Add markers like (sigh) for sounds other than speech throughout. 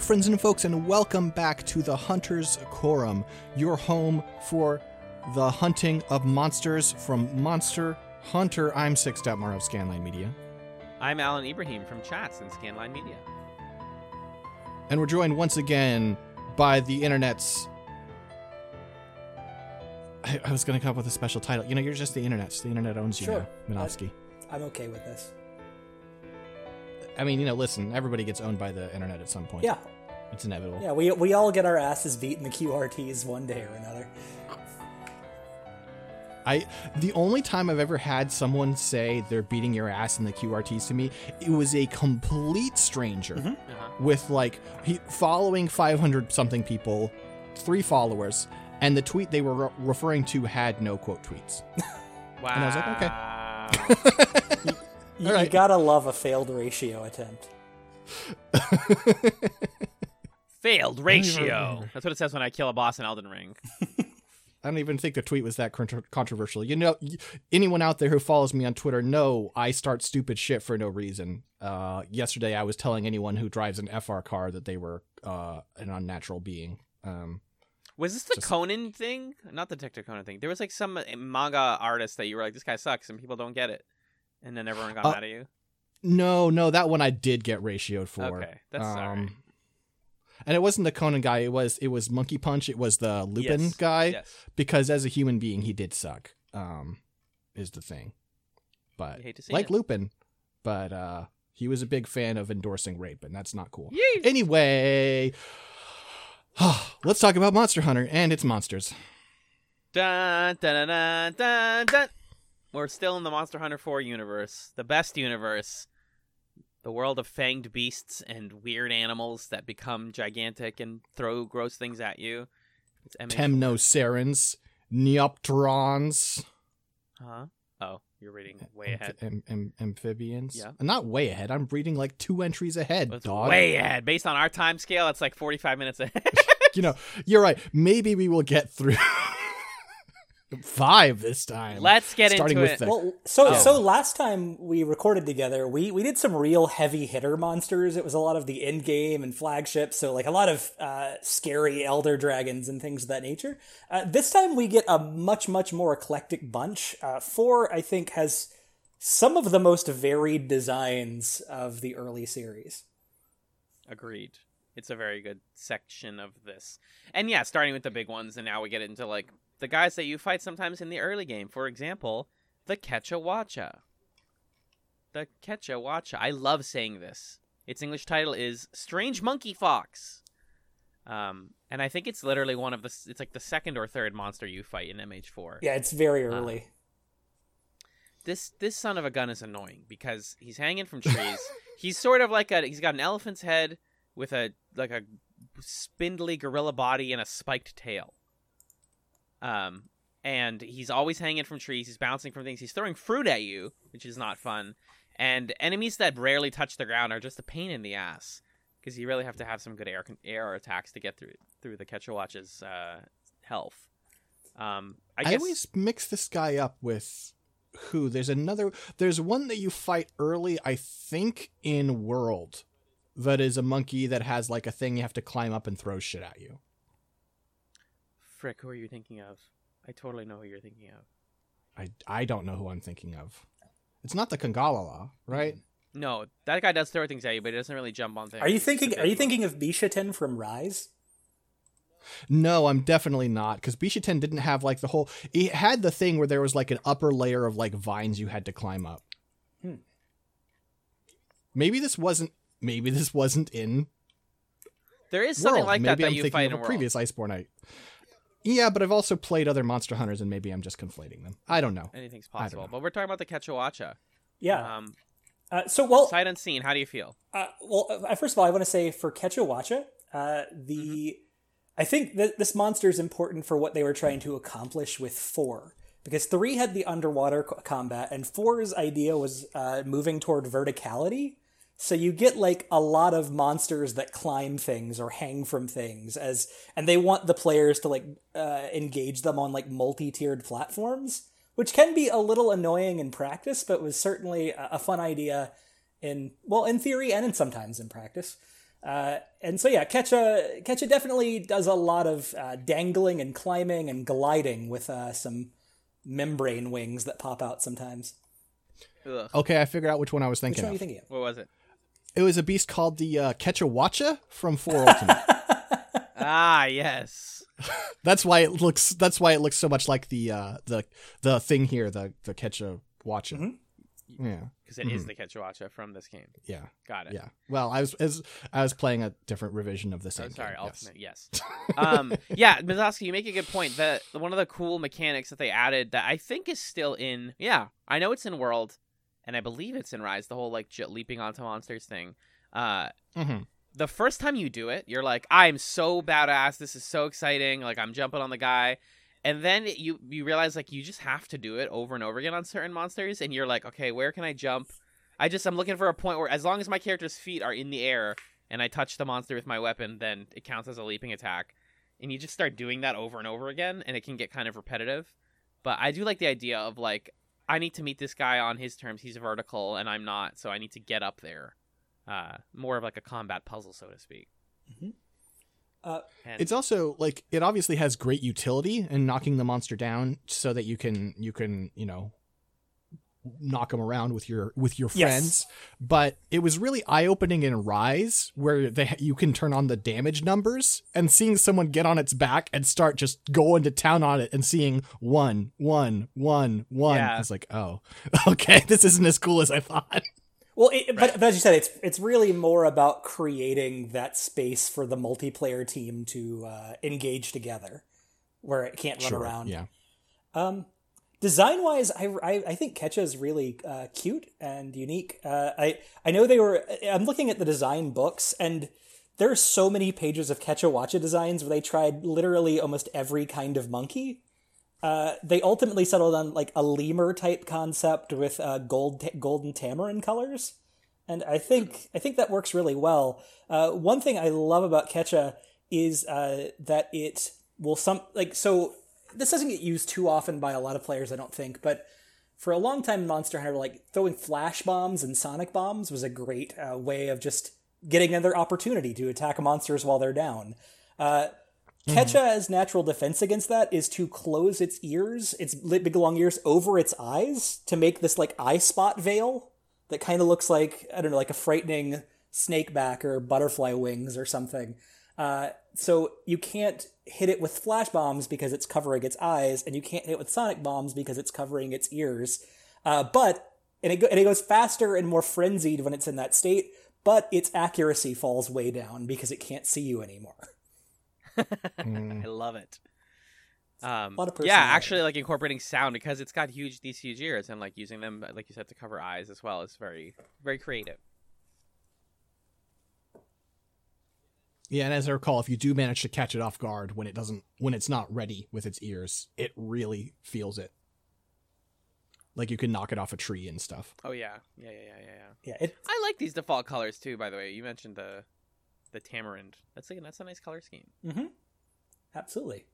Hello, friends and folks, and welcome back to the Hunter's Quorum, your home for the hunting of monsters from Monster Hunter. I'm Six Detmar of Scanline Media, I'm Alan Ibrahim from Chats and Scanline Media. and we're joined once again by the internet's. I, I was going to come up with a special title. You know, you're just the internet. The internet owns you Sure. now, Minovsky. I'm okay with this. I mean, you know, listen, everybody gets owned by the internet at some point. Yeah, It's inevitable. yeah. We we all get our asses beat in the QRTs one day or another. I the only time I've ever had someone say they're beating your ass in the QRTs to me, it was a complete stranger Uh-huh. with like he following 500 something people, three followers, and the tweet they were re- referring to had no quote tweets. Wow. (laughs) And I was like, You, (laughs) All you right. gotta love a failed ratio attempt. (laughs) Failed ratio. That's what it says when I kill a boss in Elden Ring. (laughs) I don't even think the tweet was that controversial. You know, anyone out there who follows me on Twitter know I start stupid shit for no reason. Uh, yesterday, I was telling anyone who drives an FR car that they were uh, an unnatural being. Um, Was this the Just- Conan thing? Not the Detective Conan thing. There was like some uh, manga artist that you were like, this guy sucks, and people don't get it. And then everyone got Uh, mad at you. No, no, that one I did get ratioed for. Okay, that's um, alright. And it wasn't the Conan guy. It was it was Monkey Punch. It was the Lupin Yes, guy Yes. because as a human being he did suck. Um, is the thing. But hate to see like it. Lupin, but uh, he was a big fan of endorsing rape, and that's not cool. Yee! Anyway, (sighs) let's talk about Monster Hunter and its monsters. Dun, dun, dun, dun, dun, dun. We're still in the Monster Hunter 4 universe, the best universe. The world of fanged beasts and weird animals that become gigantic and throw gross things at you. It's MH4. Temnocerans, Neopterons. Huh? Oh, you're reading way ahead. Am- am- amphibians. Yeah. Not way ahead. I'm reading like two entries ahead, dog. way ahead. Based on our time scale, it's like 45 minutes ahead. (laughs) You know, you're right. Maybe we will get through (laughs) five this time. Let's get Starting into with it. the- Well, so Oh. so last time we recorded together, we we did some real heavy hitter monsters. It was a lot of the end game and flagships, so like a lot of uh, scary elder dragons and things of that nature. Uh, this time we get a much much more eclectic bunch. Uh, four, I think, has some of the most varied designs of the early series. Agreed. It's a very good section of this. And yeah, starting with the big ones, and now we get into like the guys that you fight sometimes in the early game. For example, the Kecha Wacha. The Kecha Wacha. I love saying this. Its English title is Strange Monkey Fox. Um, and I think it's literally one of the. It's like the second or third monster you fight in MH4. Yeah, it's very early. this this son of a gun is annoying because he's hanging from trees. (laughs) he's sort of like a he's got an elephant's head with a like a spindly gorilla body and a spiked tail. Um and he's always hanging from trees, he's bouncing from things, he's throwing fruit at you, which is not fun. And enemies that rarely touch the ground are just a pain in the ass because you really have to have some good air air attacks to get through through the Kecha Wacha's uh health. Um I I, always mix this guy up with who? There's another. There's one that you fight early, I think, in World, that is a monkey that has like a thing you have to climb up and throw shit at you. Frick, who are you thinking of? I totally know who you're thinking of. I I don't know who I'm thinking of. It's not the Congalala, right? No, that guy does throw things at you, but he doesn't really jump on things. Are you thinking? Are you thinking of Bishaten from Rise? No, I'm definitely not because Bishaten didn't have like the whole. It had the thing where there was like an upper layer of like vines you had to climb up. Hmm. Maybe this wasn't. Maybe this wasn't in There is something World. like that maybe that I'm you thinking fight of in a World. previous Iceborne Night. Yeah, but I've also played other Monster Hunters, and maybe I'm just conflating them. I don't know. Anything's possible. know. But we're talking about the Kecha Wacha. Yeah. Um, Uh, so well, sight unseen. How do you feel? Uh, well, uh, first of all, I want to say for Kecha Wacha, uh, the I think that this monster is important for what they were trying to accomplish with four, because three had the underwater co- combat, and four's idea was uh, moving toward verticality. So you get like a lot of monsters that climb things or hang from things, as and they want the players to like uh, engage them on like multi-tiered platforms, which can be a little annoying in practice, but was certainly a, a fun idea in well in theory and in sometimes in practice Uh, and so yeah, Kecha Kecha definitely does a lot of uh, dangling and climbing and gliding with uh, some membrane wings that pop out sometimes. Ugh. Okay, I figured out which one I was Which thinking one are you thinking of? What was it? It was a beast called the uh, Kecha Wacha from Four Ultimate. (laughs) ah, yes. (laughs) that's why it looks. That's why it looks so much like the uh, the the thing here, the the Kecha Wacha. Mhm. Yeah, Because it is the Kecha Wacha from this game. yeah, Got it. yeah. Well, I was as I was playing a different revision of the Oh, same. sorry, game, yes. Ultimate. Yes. um, yeah, Minovsky, you make a good point. That one of the cool mechanics that they added that I think is still in. Yeah, I know it's in World, and I believe it's in Rise. The whole like j- leaping onto monsters thing. Uh, Mhm. the first time you do it, you're like, I'm so badass. This is so exciting. Like I'm jumping on the guy. And then you you realize like you just have to do it over and over again on certain monsters, and you're like, okay, where can I jump? I just I'm looking for a point where as long as my character's feet are in the air and I touch the monster with my weapon, then it counts as a leaping attack. And you just start doing that over and over again, and it can get kind of repetitive. But I do like the idea of like I need to meet this guy on his terms. He's vertical, and I'm not, so I need to get up there. Uh, more of like a combat puzzle, so to speak. Mhm. Uh, and It's also like it obviously has great utility in knocking the monster down, so that you can you can you know knock them around with your with your Yes. friends. But it was really eye opening in Rise, where they you can turn on the damage numbers and seeing someone get on its back and start just going to town on it and seeing one one one one. Yeah. I was like, oh, (laughs) okay, this isn't as cool as I thought. Well, it, but, but as you said, it's it's really more about creating that space for the multiplayer team to uh, engage together, where it can't run Sure, around. Yeah. Um, design wise, I, I, I think Kecha is really uh, cute and unique. Uh, I I know they were. I'm looking at the design books, and there are so many pages of Kecha Wacha designs where they tried literally almost every kind of monkey. Uh, they ultimately settled on like a lemur type concept with uh, gold golden tamarind colors, and I think I think that works really well. Uh, one thing I love about Kecha is uh, that it will some like so. This doesn't get used too often by a lot of players, I don't think, but for a long time, Monster Hunter like throwing flash bombs and sonic bombs was a great uh, way of just getting another opportunity to attack monsters while they're down. Uh, Kecha's natural defense against that is to close its ears, its big long ears, over its eyes to make this like eye spot veil that kind of looks like I don't know, like a frightening snake back or butterfly wings or something. Uh, so you can't hit it with flash bombs because it's covering its eyes, and you can't hit it with sonic bombs because it's covering its ears. Uh, but and it, go- and it goes faster and more frenzied when it's in that state. But its accuracy falls way down because it can't see you anymore. (laughs) Mm. I love it. Um, lot of yeah, actually, like incorporating sound because it's got huge these huge ears and like using them, like you said, to cover eyes as well is very very creative. Yeah, and as I recall, if you do manage to catch it off guard when it doesn't, when it's not ready with its ears, it really feels it. Like you can knock it off a tree and stuff. Oh yeah, yeah, yeah, yeah, yeah. yeah. Yeah, it, I like these default colors too. By the way, you mentioned the the tamarind. That's like that's a nice color scheme. mm-hmm. absolutely.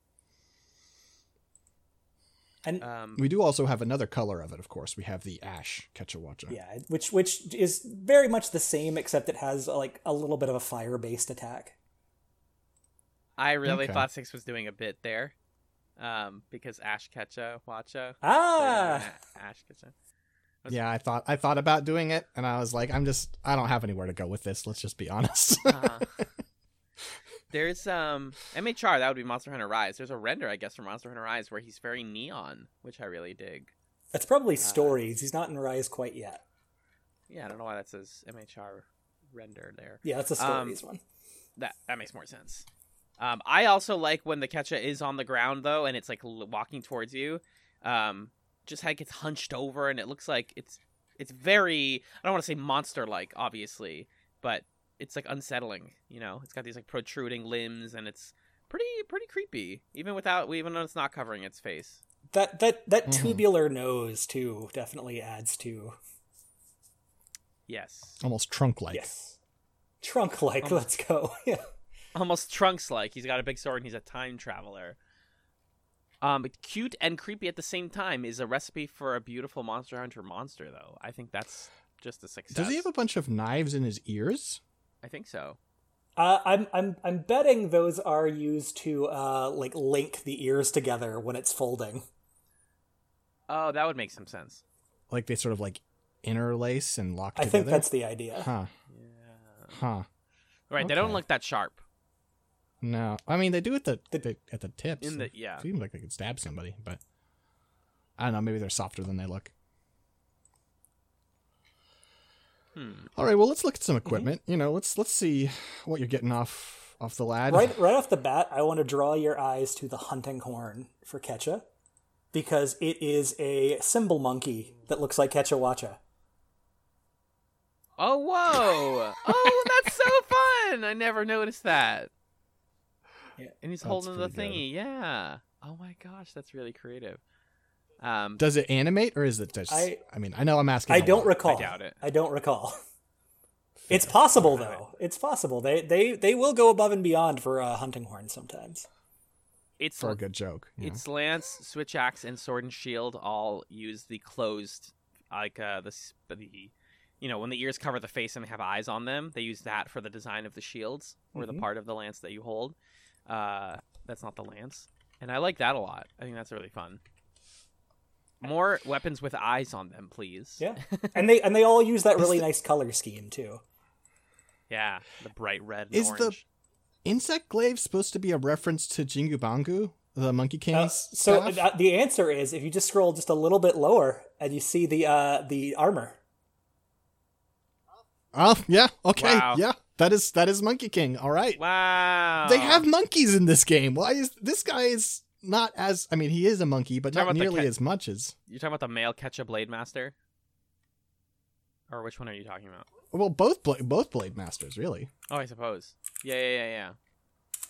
And Um, We do also have another color of it, of course. We have the ash Kecha Wacha. yeah, which which is very much the same, except it has like a little bit of a fire based attack. I really Okay. thought Six was doing a bit there, um, because Ash Kecha Wacha. Ah, Ash Kecha. Yeah, I thought I thought about doing it, and I was like, I'm just I don't have anywhere to go with this. Let's just be honest. Uh-huh. (laughs) There's um MHR that would be Monster Hunter Rise. There's a render I guess from Monster Hunter Rise where he's very neon, which I really dig. that's probably stories. He's not in Rise quite yet. Yeah, I don't know why that says MHR render there. Yeah, that's a Um, stories one. That that makes more sense. Um, I also like when the Kecha is on the ground though, and it's like l- walking towards you. Um, just how it gets hunched over, and it looks like it's it's very I don't want to say monster like, obviously, but it's like unsettling. You know, it's got these like protruding limbs, and it's pretty pretty creepy, even without even though it's not covering its face. That that that Mhm. tubular nose too definitely adds to Yes, Almost trunk like. yes, trunk like. Um, let's go. (laughs) Yeah. Almost Trunks like. He's got a big sword and he's a time traveler. Um, cute and creepy at the same time is a recipe for a beautiful Monster Hunter monster, though. I think that's just a success. Does he have a bunch of knives in his ears? I think so. Uh, I'm I'm I'm betting those are used to uh, like link the ears together when it's folding. Oh, that would make some sense. Like they sort of like interlace and lock I together. think that's the idea. huh. Huh. Right, they don't look that sharp. No, I mean they do at the, The- the at the tips. In the yeah. seems like they could stab somebody, but I don't know. Maybe they're softer than they look. Hmm. All right, well let's look at some equipment. You know, let's let's see what you're getting off off the lad. Right right off the bat, I want to draw your eyes to the hunting horn for Kecha, because it is a symbol monkey that looks like Kecha Ketchawacha. Oh whoa! (laughs) Oh, that's so fun! I never noticed that. Yeah. And he's That's holding the pretty good. thingy. Yeah. Oh my gosh, that's really creative. Um, Does it animate or is it just? I, I- mean, I know I'm asking. I don't lot. recall. I doubt it. I don't recall. (laughs) It's possible though. It's possible. They they they will go above and beyond for a hunting horn sometimes. it's for a good joke. you know? it's lance, switch axe, and sword and shield all use the closed, like uh, the the, you know, when the ears cover the face and they have eyes on them. They use that for the design of the shields or the Mhm. part of the lance that you hold. Uh, that's not the lance, and I like that a lot. I think that's really fun. More weapons with eyes on them, please. Yeah, (laughs) and they and they all use that really nice color scheme too. Yeah, the bright red and Is the- Insect glaive supposed to be a reference to Jingu Bangu, the Monkey King? Uh, so uh, the answer is if you just scroll just a little bit lower and you see the uh, the armor. oh yeah, okay, Wow. yeah, that is that is Monkey King. All right, Wow. they have monkeys in this game. Why is this guy is not as? I mean, he is a monkey, but not nearly as much as. You're talking about the male Kecha Blade Master? Or which one are you talking about? Well, both bla- both blade masters, really. Oh, I suppose. Yeah, yeah, yeah, yeah.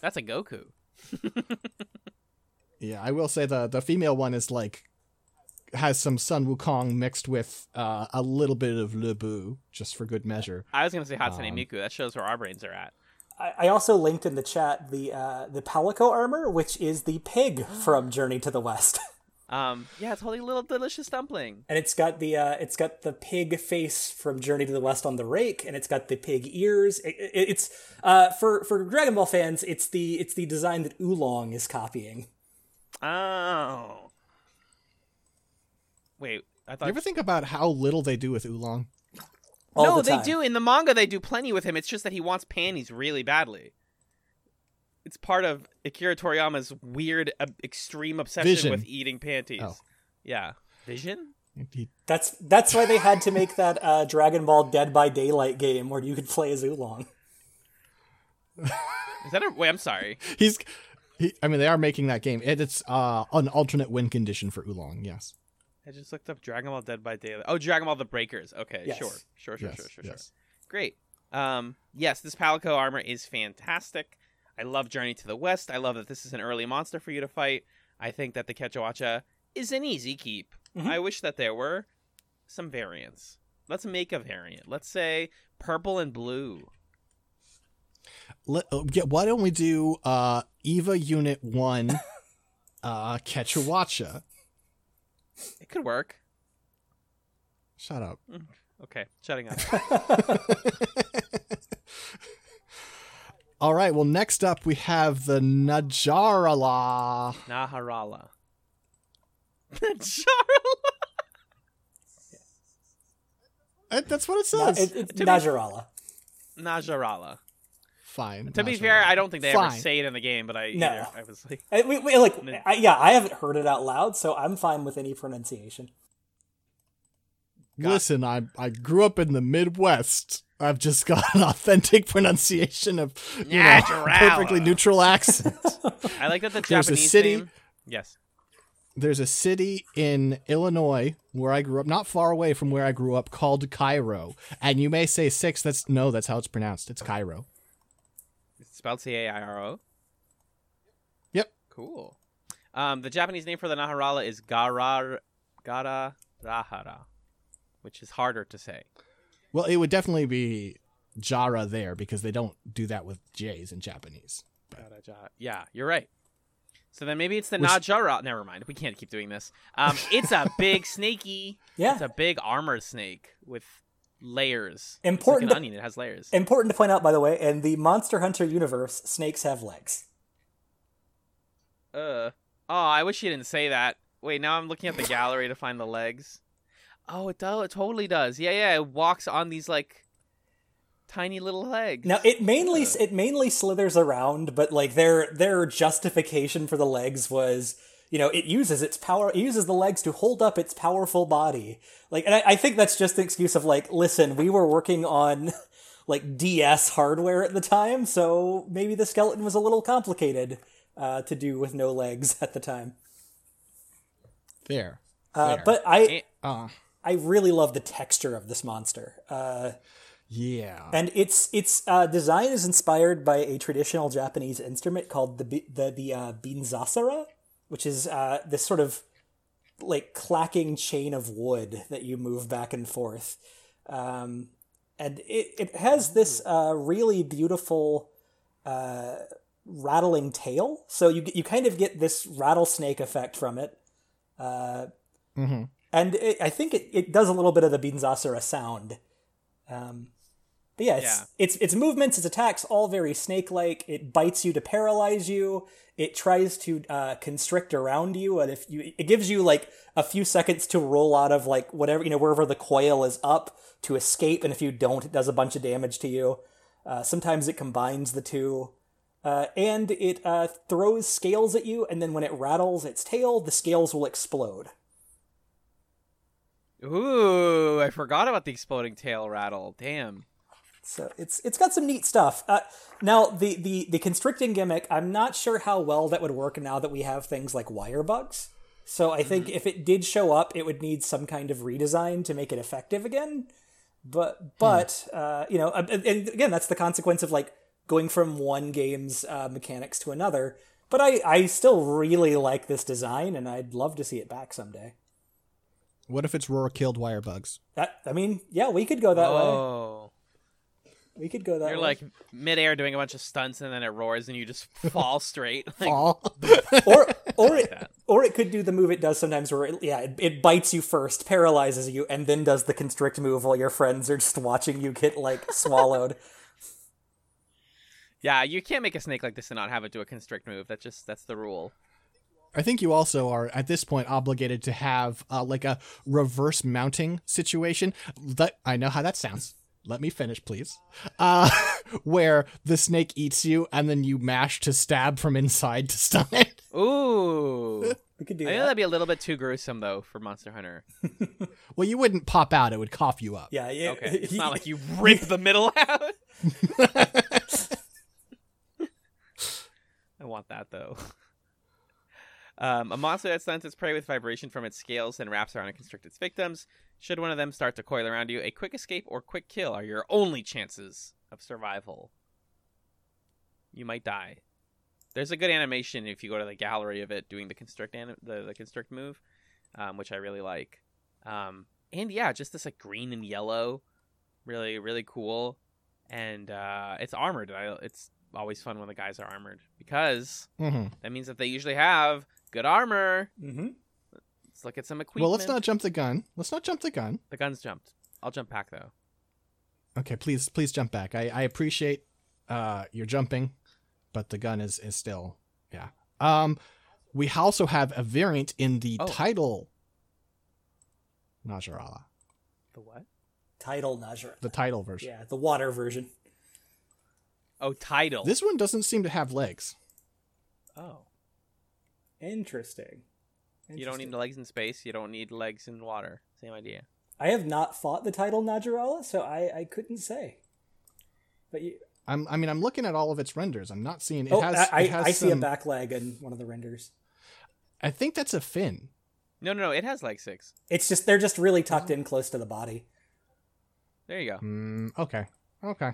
That's a Goku. (laughs) Yeah, I will say the the female one is like has some Sun Wukong mixed with uh, a little bit of Lu Bu, just for good measure. I was gonna say Hatsune Um, Miku. That shows where our brains are at. I, I also linked in the chat the uh, the Palico armor, which is the pig (gasps) from Journey to the West, (laughs) Um, yeah, it's holding a little delicious dumpling. and it's got the uh, it's got the pig face from Journey to the West on the rake, and it's got the pig ears. It, it- it's uh, for for Dragon Ball fans, it's the it's the design that Oolong is copying. Oh. Wait, I thought. You thought. ever think about how little they do with Oolong? All no, the they do in the manga. They do plenty with him. It's just that he wants panties really badly. It's part of Akira Toriyama's weird, uh, extreme obsession Vision. with eating panties. Oh. Yeah, Vision. He- That's that's why they had to make that uh, Dragon Ball Dead by Daylight game where you could play as Oolong. Is that a wait? I'm sorry. he's he, I mean, they are making that game. It, it's uh, an alternate win condition for Oolong. Yes. I just looked up Dragon Ball Dead by Daylight. Oh, Dragon Ball The Breakers. Okay, Yes. sure, sure, sure, yes. sure, sure, yes. sure. Great. Um, yes, this Palico armor is fantastic. I love Journey to the West. I love that this is an early monster for you to fight. I think that the Kecha Wacha is an easy keep. Mhm. I wish that there were some variants. Let's make a variant. Let's say purple and blue. Let, uh, yeah, why don't we do uh, Eva Unit One, (laughs) uh, Kecha Wacha? It could work. Shut up. Mm. Okay, shutting up. (laughs) All right. Well, next up we have the Najarala. Naharala. (laughs) Najarala. That's what it Na- says. it- it's Najarala. Najarala. Fine. To be Najarala. fair, I don't think they ever say it in the game, but I No. either, I was like, I, we, we, like, I, yeah, I haven't heard it out loud, so I'm fine with any pronunciation. Listen, I I grew up in the Midwest. I've just got an (laughs) authentic pronunciation of you know, perfectly neutral accent. (laughs) I like that the (laughs) There's a Japanese city- name. Yes. There's a city in Illinois where I grew up, not far away from where I grew up, called Cairo. And you may say six. That's no, that's how it's pronounced. It's Cairo. It's spelled C A I R O. Yep. Cool. Um, the Japanese name for the Naharala is Garar Gararahara, which is harder to say. Well, it would definitely be Jara there because they don't do that with J's in Japanese. Garaja- Yeah, you're right. So then maybe it's the Which- Najara. Never mind. We can't keep doing this. Um, it's a big (laughs) snaky. Yeah. It's a big armored snake with layers. Important It's like onion. It has layers. Important to point out, by the way, in the Monster Hunter universe, snakes have legs. Uh. Oh, I wish you didn't say that. Wait, now I'm looking at the gallery to find the legs. Oh, it does. It totally does. Yeah, yeah. It walks on these like tiny little legs. Now it mainly Uh. it mainly slithers around, but like their their justification for the legs was, you know, it uses its power, it uses the legs to hold up its powerful body. Like, and I, I think that's just the excuse of like, listen, we were working on (laughs) like DS hardware at the time, so maybe the skeleton was a little complicated uh, to do with no legs (laughs) at the time. There. Uh, Fair. but I Eh. Uh, I really love the texture of this monster. Uh, yeah. and its its uh, design is inspired by a traditional Japanese instrument called the the the uh, binzasara, which is uh, this sort of like clacking chain of wood that you move back and forth, um, and it it has this uh, really beautiful uh, rattling tail. So you you kind of get this rattlesnake effect from it. Uh, hmm and it, I think it, it does a little bit of the Binzasara sound. Um, but yeah, it's, Yeah. its its movements, its attacks, all very snake like. It bites you to paralyze you. It tries to uh, constrict around you, and if you, it gives you like a few seconds to roll out of like whatever you know wherever the coil is up to escape, and if you don't, it does a bunch of damage to you. Uh, sometimes it combines the two. Uh, and it uh, throws scales at you, and then when it rattles its tail, the scales will explode. Ooh, I forgot about the exploding tail rattle. Damn. So it's it's got some neat stuff. Uh, now the, the the constricting gimmick, I'm not sure how well that would work now that we have things like wire bugs. So I think if it did show up, it would need some kind of redesign to make it effective again. But but uh, you know, and, and again, that's the consequence of like going from one game's uh, mechanics to another. But I I still really like this design, and I'd love to see it back someday. What if it's roar killed wire bugs? That I mean, yeah, we could go that way. We could go that You're way. like midair doing a bunch of stunts and then it roars and you just (laughs) fall straight. Like, Fall. (laughs) (laughs) or or it that. or it could do the move it does sometimes where it, yeah it, it bites you first paralyzes you and then does the constrict move while your friends are just watching you get like swallowed Yeah, you can't make a snake like this and not have it do a constrict move. That's just that's the rule. I think you also are at this point obligated to have uh, like a reverse mounting situation. That I know how that sounds. Let me finish, please. Uh, (laughs) where the snake eats you and then you mash to stab from inside to stun (laughs) it. Ooh. we could do I think that that'd be a little bit too gruesome though for Monster Hunter. (laughs) Well, you wouldn't pop out; it would cough you up. yeah yeah Okay. It's not like you rip the middle out. I want that though. Um, a monster that stunts its prey with vibration from its scales and wraps around and constricts its victims. Should one of them start to coil around you, a quick escape or quick kill are your only chances of survival. You might die. There's a good animation if you go to the gallery of it doing the constrict anim- the, the constrict move, um, which I really like. Um, and yeah, just this like green and yellow, really really cool. And uh, it's armored. I, it's always fun when the guys are armored because hmm that means that they usually have good armor. hmm Let's look at some equipment. Well, let's not jump the gun. Let's not jump the gun. The gun's jumped. I'll jump back though. Okay, please, please jump back. I, I appreciate uh, your jumping, but the gun is is still yeah. Um, we also have a variant in the Oh. Tidal. Najarala, The what? Tidal Najra the Tidal version. yeah the water version Oh, Tidal. This one doesn't seem to have legs. Oh. Interesting You don't need legs in space. You don't need legs in water. Same idea. I have not fought the Tidal Najarala so I I couldn't say but you I'm, I mean, I'm looking at all of its renders. I'm not seeing. It oh has. I, it has I see a some- back leg in one of the renders I think that's a fin. No, no, no. It has like six. it's just they're just really tucked in close to the body There you go. Mm, okay. Okay.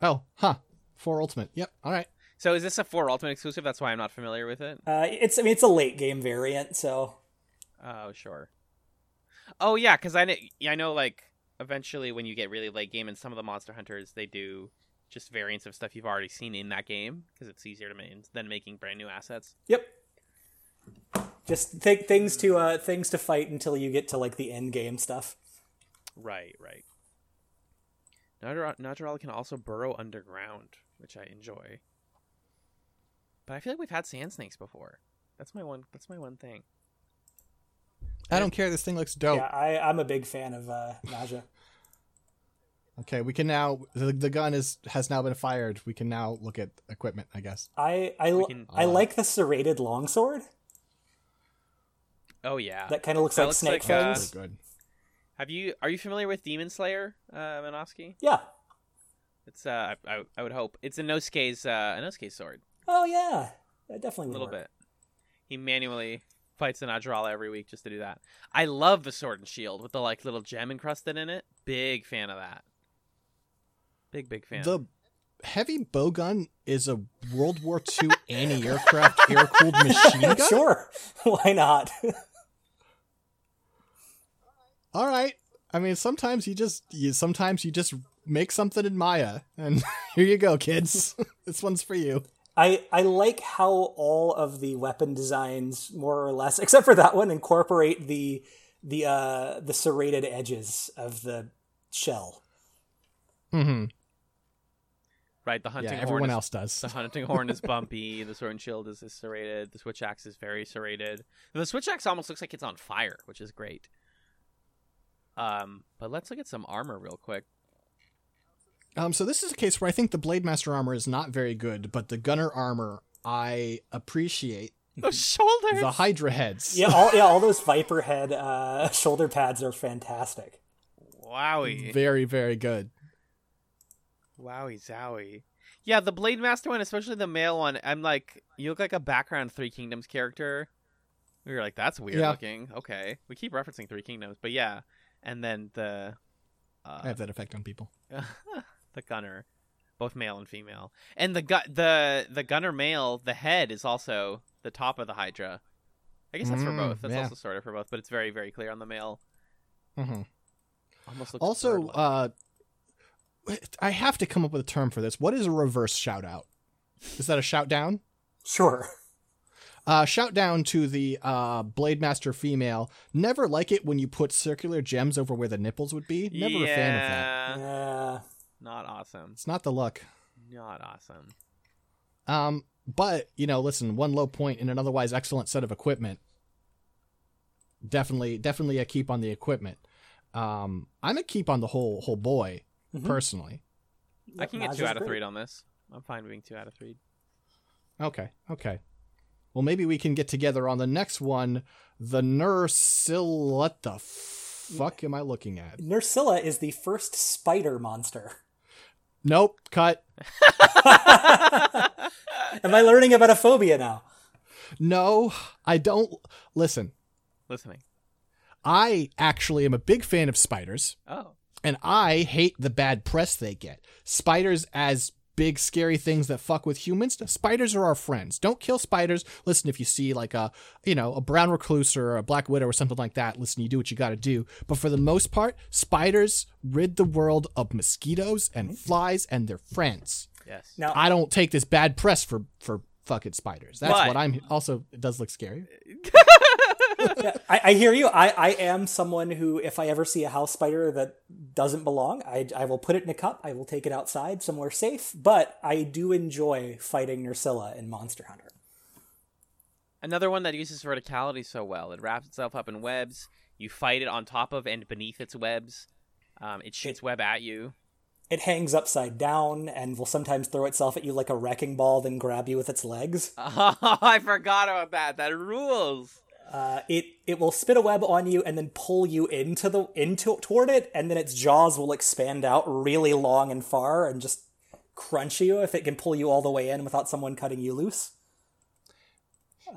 Oh, huh. Four ultimate. Yep. All right. So is this a four ultimate exclusive? That's why I'm not familiar with it. uh it's I mean it's a late game variant so Oh, sure. Oh yeah, because I I know like eventually when you get really late game in some of the Monster Hunters, they do just variants of stuff you've already seen in that game because it's easier to make than making brand new assets. Yep. Just th- things to uh things to fight until you get to like the end game stuff. Right, right. Natura- Naturala can also burrow underground, which I enjoy. But I feel like we've had sand snakes before. That's my one. That's my one thing. I don't care. This thing looks dope. Yeah, I, I'm a big fan of uh, Naja. (laughs) Okay, we can now. The, the gun is has now been fired. We can now look at equipment. I guess. I I, can- I uh, like the serrated longsword. Oh yeah. That kind of looks That like looks snake like, uh, fangs. Really good. Have you? Are you familiar with Demon Slayer, uh, Minovsky? Yeah. It's uh, I, I, I would hope it's Inosuke's uh, a Nosuke sword. Oh yeah. That definitely A little work. bit. He manually fights a Najarala every week just to do that. I love the sword and shield with the like little gem encrusted in it. Big fan of that. Big big fan. The heavy bowgun is a World War II anti-aircraft (laughs) air-cooled machine gun. sure. (laughs) Why not? All right. I mean, sometimes you just you sometimes you just make something in Maya, and (laughs) here you go, kids. this one's for you. I I like how all of the weapon designs, more or less, (laughs) except for that one, incorporate the the uh the serrated edges of the shell. Mm-hmm. right, the hunting Yeah, horn everyone is, else does. The hunting horn is bumpy. (laughs) The sword and shield is, is serrated. The switch axe is very serrated. The switch axe almost looks like it's on fire, which is great. Um, but let's look at some armor real quick. Um, so this is a case where I think the Blade Master armor is not very good, but the Gunner armor I appreciate. Those shoulders. The Hydra heads. Yeah, all (laughs) yeah, all those viper head uh, (laughs) shoulder pads are fantastic. Wowie. Very, very good. Wowie zowie. Yeah, the Blade Master one, especially the male one, I'm like, you look like a background Three Kingdoms character. We were like, that's weird Yeah. looking. Okay. We keep referencing Three Kingdoms, but yeah. And then the uh, I have that effect on people. (laughs) the gunner, both male and female. And the gu- the the gunner male, the head is also the top of the Hydra. I guess that's for Mm, both. That's yeah. also sort of for both, but it's very very clear on the male. hmm Almost looks Also, uh, I have to come up with a term for this. What is a reverse shout out? Is that a shout down? Sure. Uh, shout down to the uh, Blade Master female. Never like it when you put circular gems over where the nipples would be. Never a fan of that. Yeah, Yeah. Not awesome. It's not the look. Not awesome. Um, but you know, listen, one low point in an otherwise excellent set of equipment. Definitely, definitely a keep on the equipment. Um, I'm a keep on the whole whole boy Mhm. personally. I can get two out of three on this. I'm fine being two out of three. Okay, okay. Well, maybe we can get together on the next one. The Nursil. What the fuck am I looking at? Nerscylla is the first spider monster. Nope. Cut. (laughs) Am I learning about a phobia now? No, I don't. Listen, Listening. I actually am a big fan of spiders. Oh. and I hate the bad press they get. Spiders as big scary things that fuck with humans. Spiders are our friends. Don't kill spiders. Listen, if you see like a you know a brown recluse or a black widow or something like that, listen, you do what you got to do. But for the most part, spiders rid the world of mosquitoes and flies and their friends. Yes. Now, I don't take this bad press for for fucking spiders. That's But- what I'm. Also, it does look scary. (laughs) Yeah, (laughs) I, I hear you. I, I am someone who, if I ever see a house spider that doesn't belong, I, I will put it in a cup. I will take it outside somewhere safe. But I do enjoy fighting Nerscylla in Monster Hunter. Another one that uses verticality so well. It wraps itself up in webs. You fight it on top of and beneath its webs. Um, it shoots web at you. It hangs upside down and will sometimes throw itself at you like a wrecking ball, then grab you with its legs. (laughs) Oh, I forgot about that. That rules. Uh, it it will spit a web on you and then pull you into the into toward it, and then its jaws will expand out really long and far and just crunch you if it can pull you all the way in without someone cutting you loose.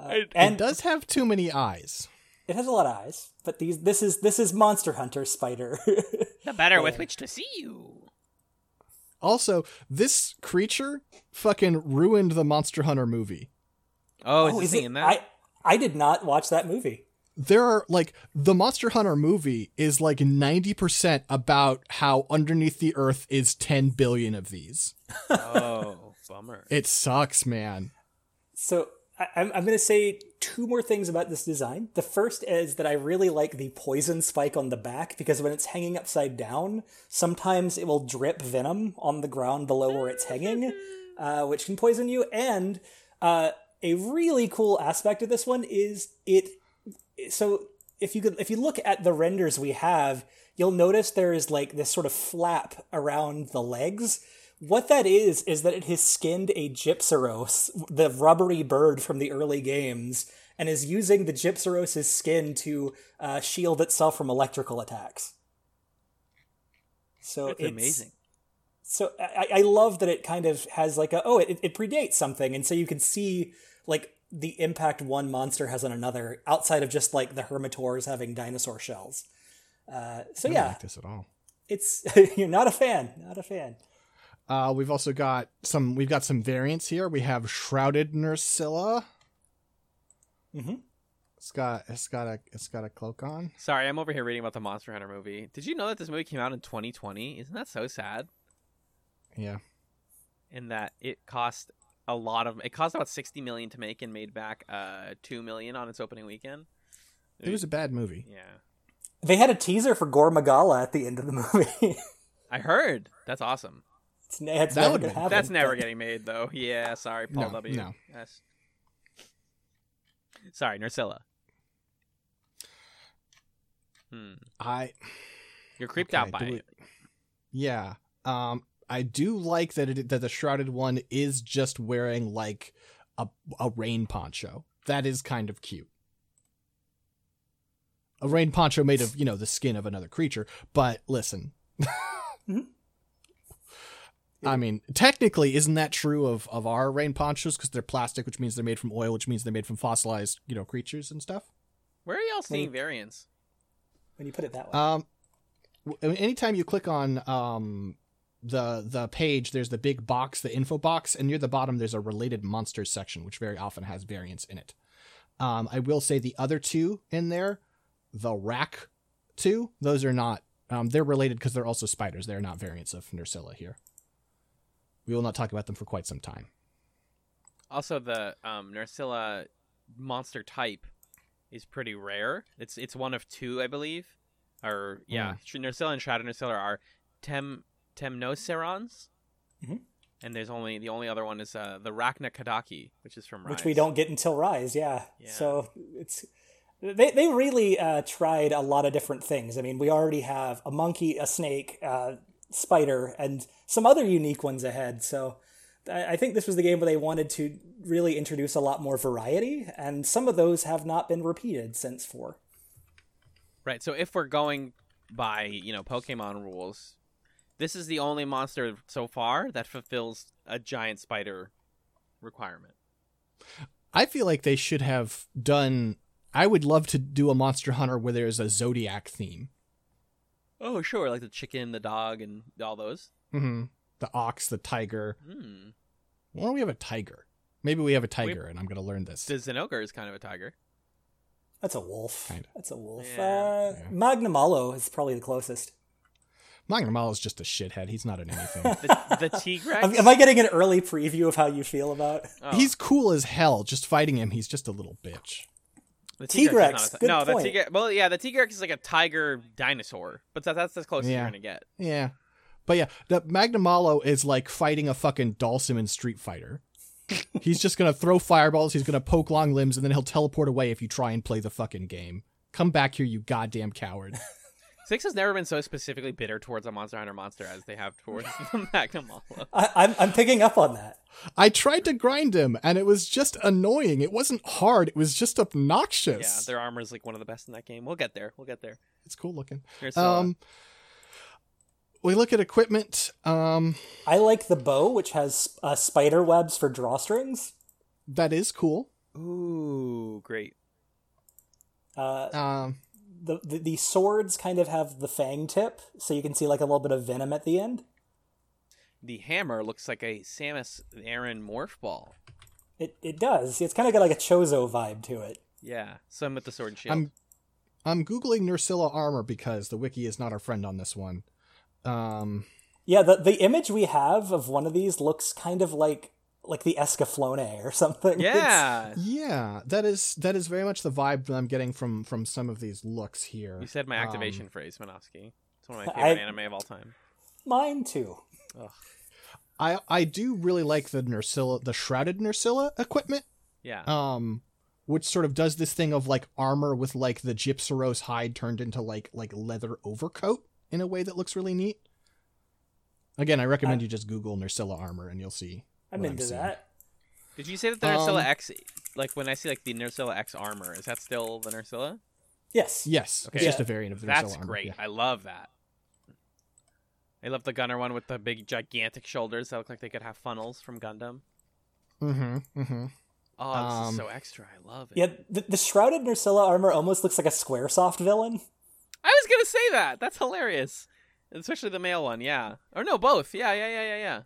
It- And it does have too many eyes. It has a lot of eyes, but these this is this is Monster Hunter Spider. (laughs) The better with which to see you. Also, this creature fucking ruined the Monster Hunter movie. Oh, is oh, this is thing it? in that? I I did not watch that movie. there are like the Monster Hunter movie is like 90% about how underneath the earth is 10 billion of these. oh, (laughs) bummer. It sucks, man. So I, I'm, I'm going to say two more things about this design. The first is that I really like the poison spike on the back because when it's hanging upside down, sometimes it will drip venom on the ground below where it's hanging, (laughs) uh, which can poison you. And uh, a really cool aspect of this one is it. So if you could, if you look at the renders we have, you'll notice there is like this sort of flap around the legs what that is, is that it has skinned a Gypceros, the rubbery bird from the early games, and is using the Gypceros' skin to uh, shield itself from electrical attacks. So That's it's amazing. So I, I love that it kind of has like a oh it, it predates something, and so you can see like the impact one monster has on another outside of just like the Hermitaurs having dinosaur shells. Uh, so I don't yeah, like this at all. it's (laughs) you're not a fan, not a fan. Uh, we've also got some. We've got some variants here. We have shrouded Nerscylla. Mm-hmm. It's got it's got a it's got a cloak on. Sorry, I'm over here reading about the Monster Hunter movie. Did you know that this movie came out in 2020? Isn't that so sad? Yeah, In that it cost a lot of it cost about 60 million to make and made back uh 2 million on its opening weekend. it was a bad movie. Yeah. They had a teaser for Gore Magala at the end of the movie. I heard. That's awesome. it's, it's That never would've gonna happen. That's never but- getting made though. Yeah, sorry, Paul No, W. no. Yes. Sorry, Nerscylla. Hmm. I You're creeped Okay, out by do we- it. yeah. Um, I do like that it that the shrouded one is just wearing like a a rain poncho. That is kind of cute. A rain poncho made of you know the skin of another creature. But listen. Mhm. (laughs) I mean, technically, isn't that true of, of our rain ponchos? Because they're plastic, which means they're made from oil, which means they're made from fossilized, you know, creatures and stuff. Where are y'all seeing Well- variants? when you put it that way. Um, anytime you click on um the the page, there's the big box, the info box, and near the bottom there's a related monsters section, which very often has variants in it. Um, I will say the other two in there, the rack two, those are not. Um, they're related because they're also spiders. They're not variants of Nerscylla here. We will not talk about them for quite some time. Also, the um, Nerscylla monster type is pretty rare. It's it's one of two, I believe. Or yeah, Sh Nerscylla and Shadow Nerscylla are tem temnocerans. Mhm. And there's only the only other one is uh, the Rakna-Kadaki, which is from Rise. which we don't get until Rise. Yeah. Yeah. So it's they they really uh, tried a lot of different things. I mean, we already have a monkey, a snake, uh, spider, and some other unique ones ahead. So I I think this was the game where they wanted to really introduce a lot more variety, and some of those have not been repeated since four. Right. So if we're going by you know Pokemon rules, this is the only monster so far that fulfills a giant spider requirement. I feel like they should have done. I would love to do a Monster Hunter where there's a zodiac theme. Oh sure, like the chicken, the dog, and all those. hmm The ox, the tiger. Hmm. Why don't we have a tiger? Maybe we have a tiger, and I'm going to learn this. The Zinogre is kind of a tiger. That's a wolf. Kinda. That's a wolf. Yeah. Uh, Yeah. Magnamalo is probably the closest. Magnamalo is just a shithead. He's not in anything. (laughs) The, the Tigrex. Am, am I getting an early preview of how you feel about? Oh, He's cool as hell. Just fighting him, he's just a little bitch. the is Tigrex, not a no, point. the Tigrex. Well, yeah, the Tigrex is like a tiger dinosaur, but that, that's as close as you're gonna get. Yeah. But yeah, the Magnamalo is like fighting a fucking Dhalsim in Street Fighter. (laughs) he's just gonna throw fireballs, he's gonna poke long limbs, and then he'll teleport away if you try and play the fucking game. Come back here, you goddamn coward. Six has never been so specifically bitter towards a Monster Hunter monster as they have towards (laughs) the Magnamalo. I, I'm I'm picking up on that. I tried to grind him, and it was just annoying. It wasn't hard, it was just obnoxious. Yeah, their armor is like one of the best in that game. We'll get there. We'll get there. it's cool looking. Here's uh, Um, we look at equipment. Um, I like the bow, which has uh, spider webs for drawstrings. that is cool. ooh, great. Uh, Um, the, the the swords kind of have the fang tip, so you can see like a little bit of venom at the end. The hammer looks like a Samus Aran morph ball. It it does. It's kind of got like a Chozo vibe to it. Yeah, some with the sword and shield. I'm I'm googling Nerscylla armor because the wiki is not our friend on this one. Um, Yeah, the the image we have of one of these looks kind of like like the Escaflowne or something. (laughs) It's- Yeah. Yeah, that is that is very much the vibe that I'm getting from from some of these looks here. You said my Um, activation phrase, Minovsky. It's one of my I- favorite anime of all time. mine too. I I do really like the Nerscylla, the shrouded Nerscylla equipment, Yeah. um, which sort of does this thing of like armor with like the Gypceros hide turned into like like leather overcoat in a way that looks really neat. Again, I recommend I- you just Google Nerscylla armor and you'll see. I'm what into seeing. that. Did you say that the Nerscylla um, X, like when I see like the Nerscylla X armor, is that still the Nerscylla? Yes. Yes, Okay. it's just a variant of the That's Nerscylla armor. great. yeah. I love that. I love the Gunner one with the big gigantic shoulders that look like they could have funnels from Gundam. Mm-hmm. Mm-hmm. Oh, this Um, is so extra. I love it. Yeah, the, the shrouded Nerscylla armor almost looks like a SquareSoft villain. I was gonna say that. That's hilarious. Especially the male one, yeah. Or no, both. Yeah, yeah, yeah, yeah, yeah.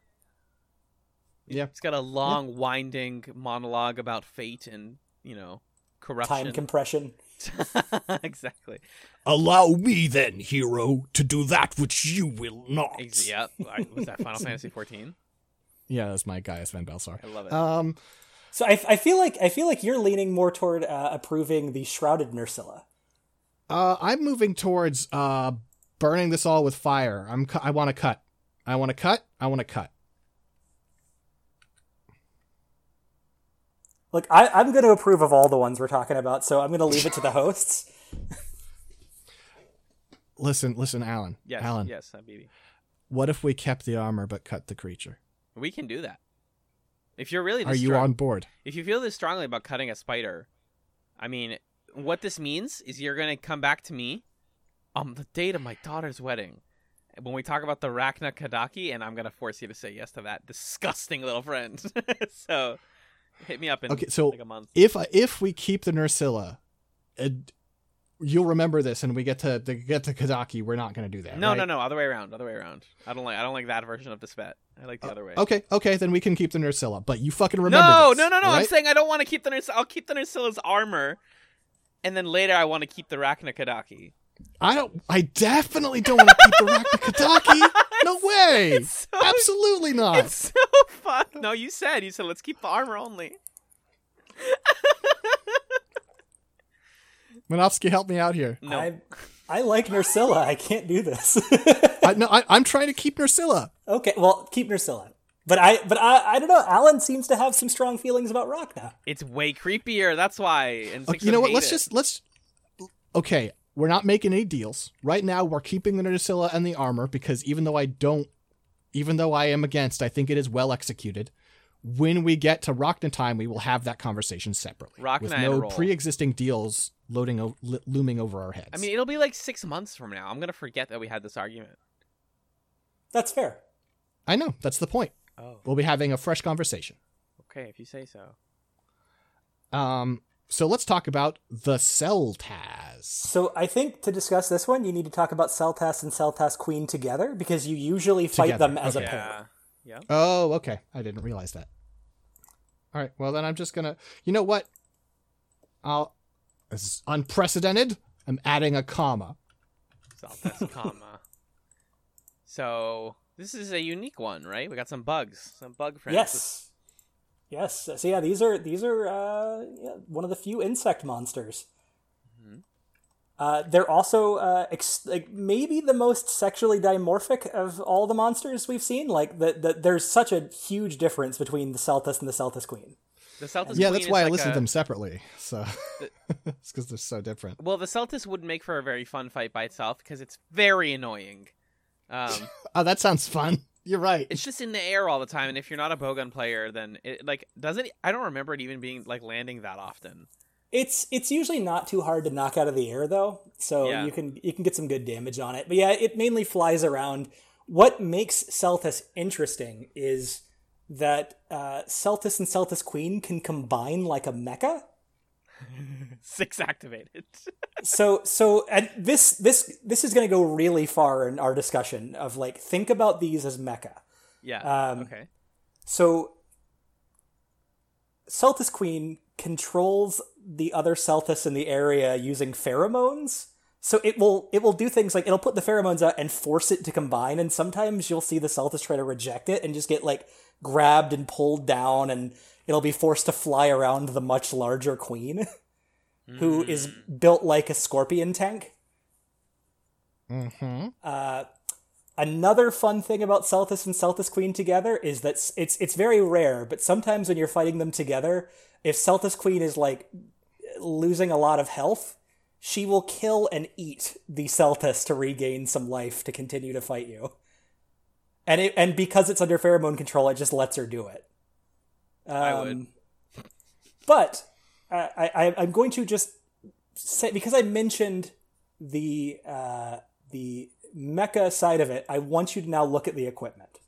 Yeah. It's got a long, winding monologue about fate and you know corruption. Time compression. (laughs) exactly. Allow me then, hero, to do that which you will not. Ex- yep. Was that Final Fantasy 14? Yeah, that's my guy, Sven Belsar. I love it. Um, So I, I feel like I feel like you're leaning more toward uh, approving the shrouded Nerscylla. uh, I'm moving towards uh burning this all with fire. I'm cu- I want to cut. I want to cut. I want to cut. Look, I, I'm going to approve of all the ones we're talking about, so I'm going to leave it to the hosts. (laughs) Listen, listen, Alan. yes. Alan. Yes, uh, baby. What if we kept the armor but cut the creature? We can do that. If you're really this Are you strong- on board? if you feel this strongly about cutting a spider, I mean, what this means is you're gonna come back to me on the date of my daughter's wedding when we talk about the Rakna-Kadaki, and I'm gonna force you to say yes to that disgusting little friend. (laughs) so hit me up in Okay, so like a month. If I if we keep the Nerscylla, and you'll remember this, and we get to, to get to Kadaki, we're not going to do that. No, right? no, no, other way around, other way around. I don't like I don't like that version of Despet. I like the uh, other way. Okay, okay, then we can keep the Nerscylla, but you fucking remember. no, this, no, no, no. all I'm saying I don't want to keep the Nurs- I'll keep the Nerscylla's armor, and then later I want to keep the Rakna-Kadaki. I don't. I definitely don't want to keep the Rachna Kadaki. (laughs) No way. It's so Absolutely not. It's so fun. No, you said you said let's keep the armor only. (laughs) Minovsky, help me out here. No, I I like Nerscylla. I can't do this. I, no, I, I'm trying to keep Nerscylla. okay, well, keep Nerscylla. But I but I I don't know. Alan seems to have some strong feelings about Rock now. it's way creepier. That's why. And Okay, you know what? Let's just let's. Okay, we're not making any deals right now. We're keeping the Nerscylla and the armor because even though I don't, even though I am against, I think it is well executed. When we get to Rockna time, we will have that conversation separately Rachna with no roll. pre-existing deals loading o- looming over our heads. I mean, it'll be like six months from now. I'm gonna forget that we had this argument. That's fair. I know that's the point. Oh, We'll be having a fresh conversation. okay, if you say so. Um, so let's talk about the Seltas. So I think to discuss this one, you need to talk about Seltas and Seltas Queen together because you usually fight Together, them as okay. a pair. Yeah. Yeah. Oh, okay. I didn't realize that. All right. Well, then I'm just gonna. You know what? I'll. This is unprecedented. I'm adding a comma. Seltas (laughs) comma. So this is a unique one, right? We got some bugs, some bug friends. Yes. Yes. So yeah, these are these are uh, yeah, one of the few insect monsters. Mhm. Uh, they're also uh, ex- like maybe the most sexually dimorphic of all the monsters we've seen. Like the, the there's such a huge difference between the Seltas and the Seltas Queen. The Seltas. yeah, Queen that's is why I like listed a- them separately. So (laughs) (laughs) it's because they're so different. Well, the Seltas would make for a very fun fight by itself because it's very annoying. Um, (laughs) Oh, that sounds fun. You're right. it's just in the air all the time, and if you're not a bowgun player, then it like doesn't. I don't remember it even being like landing that often. It's it's usually not too hard to knock out of the air though, so Yeah. you can you can get some good damage on it. But yeah, it mainly flies around. What makes Seltas interesting is that uh, Seltas and Seltas Queen can combine like a mecha. (laughs) Six activated. (laughs) So so and this this this is going to go really far in our discussion of like think about these as mecha. yeah. Um, okay. So Seltas Queen controls the other Seltas in the area using pheromones. So it will it will do things like it'll put the pheromones out and force it to combine, and sometimes you'll see the Seltas try to reject it and just get like grabbed and pulled down, and it'll be forced to fly around the much larger queen, (laughs) who is built like a scorpion tank. Mm-hmm. Uh, another fun thing about Seltas and Seltas Queen together is that it's it's very rare, but sometimes when you're fighting them together, if Seltas Queen is like losing a lot of health, she will kill and eat the Seltas to regain some life to continue to fight you. And it and because it's under pheromone control, it just lets her do it. Um, I would. But I, I I'm going to just say because I mentioned the uh, the mecha side of it, I want you to now look at the equipment.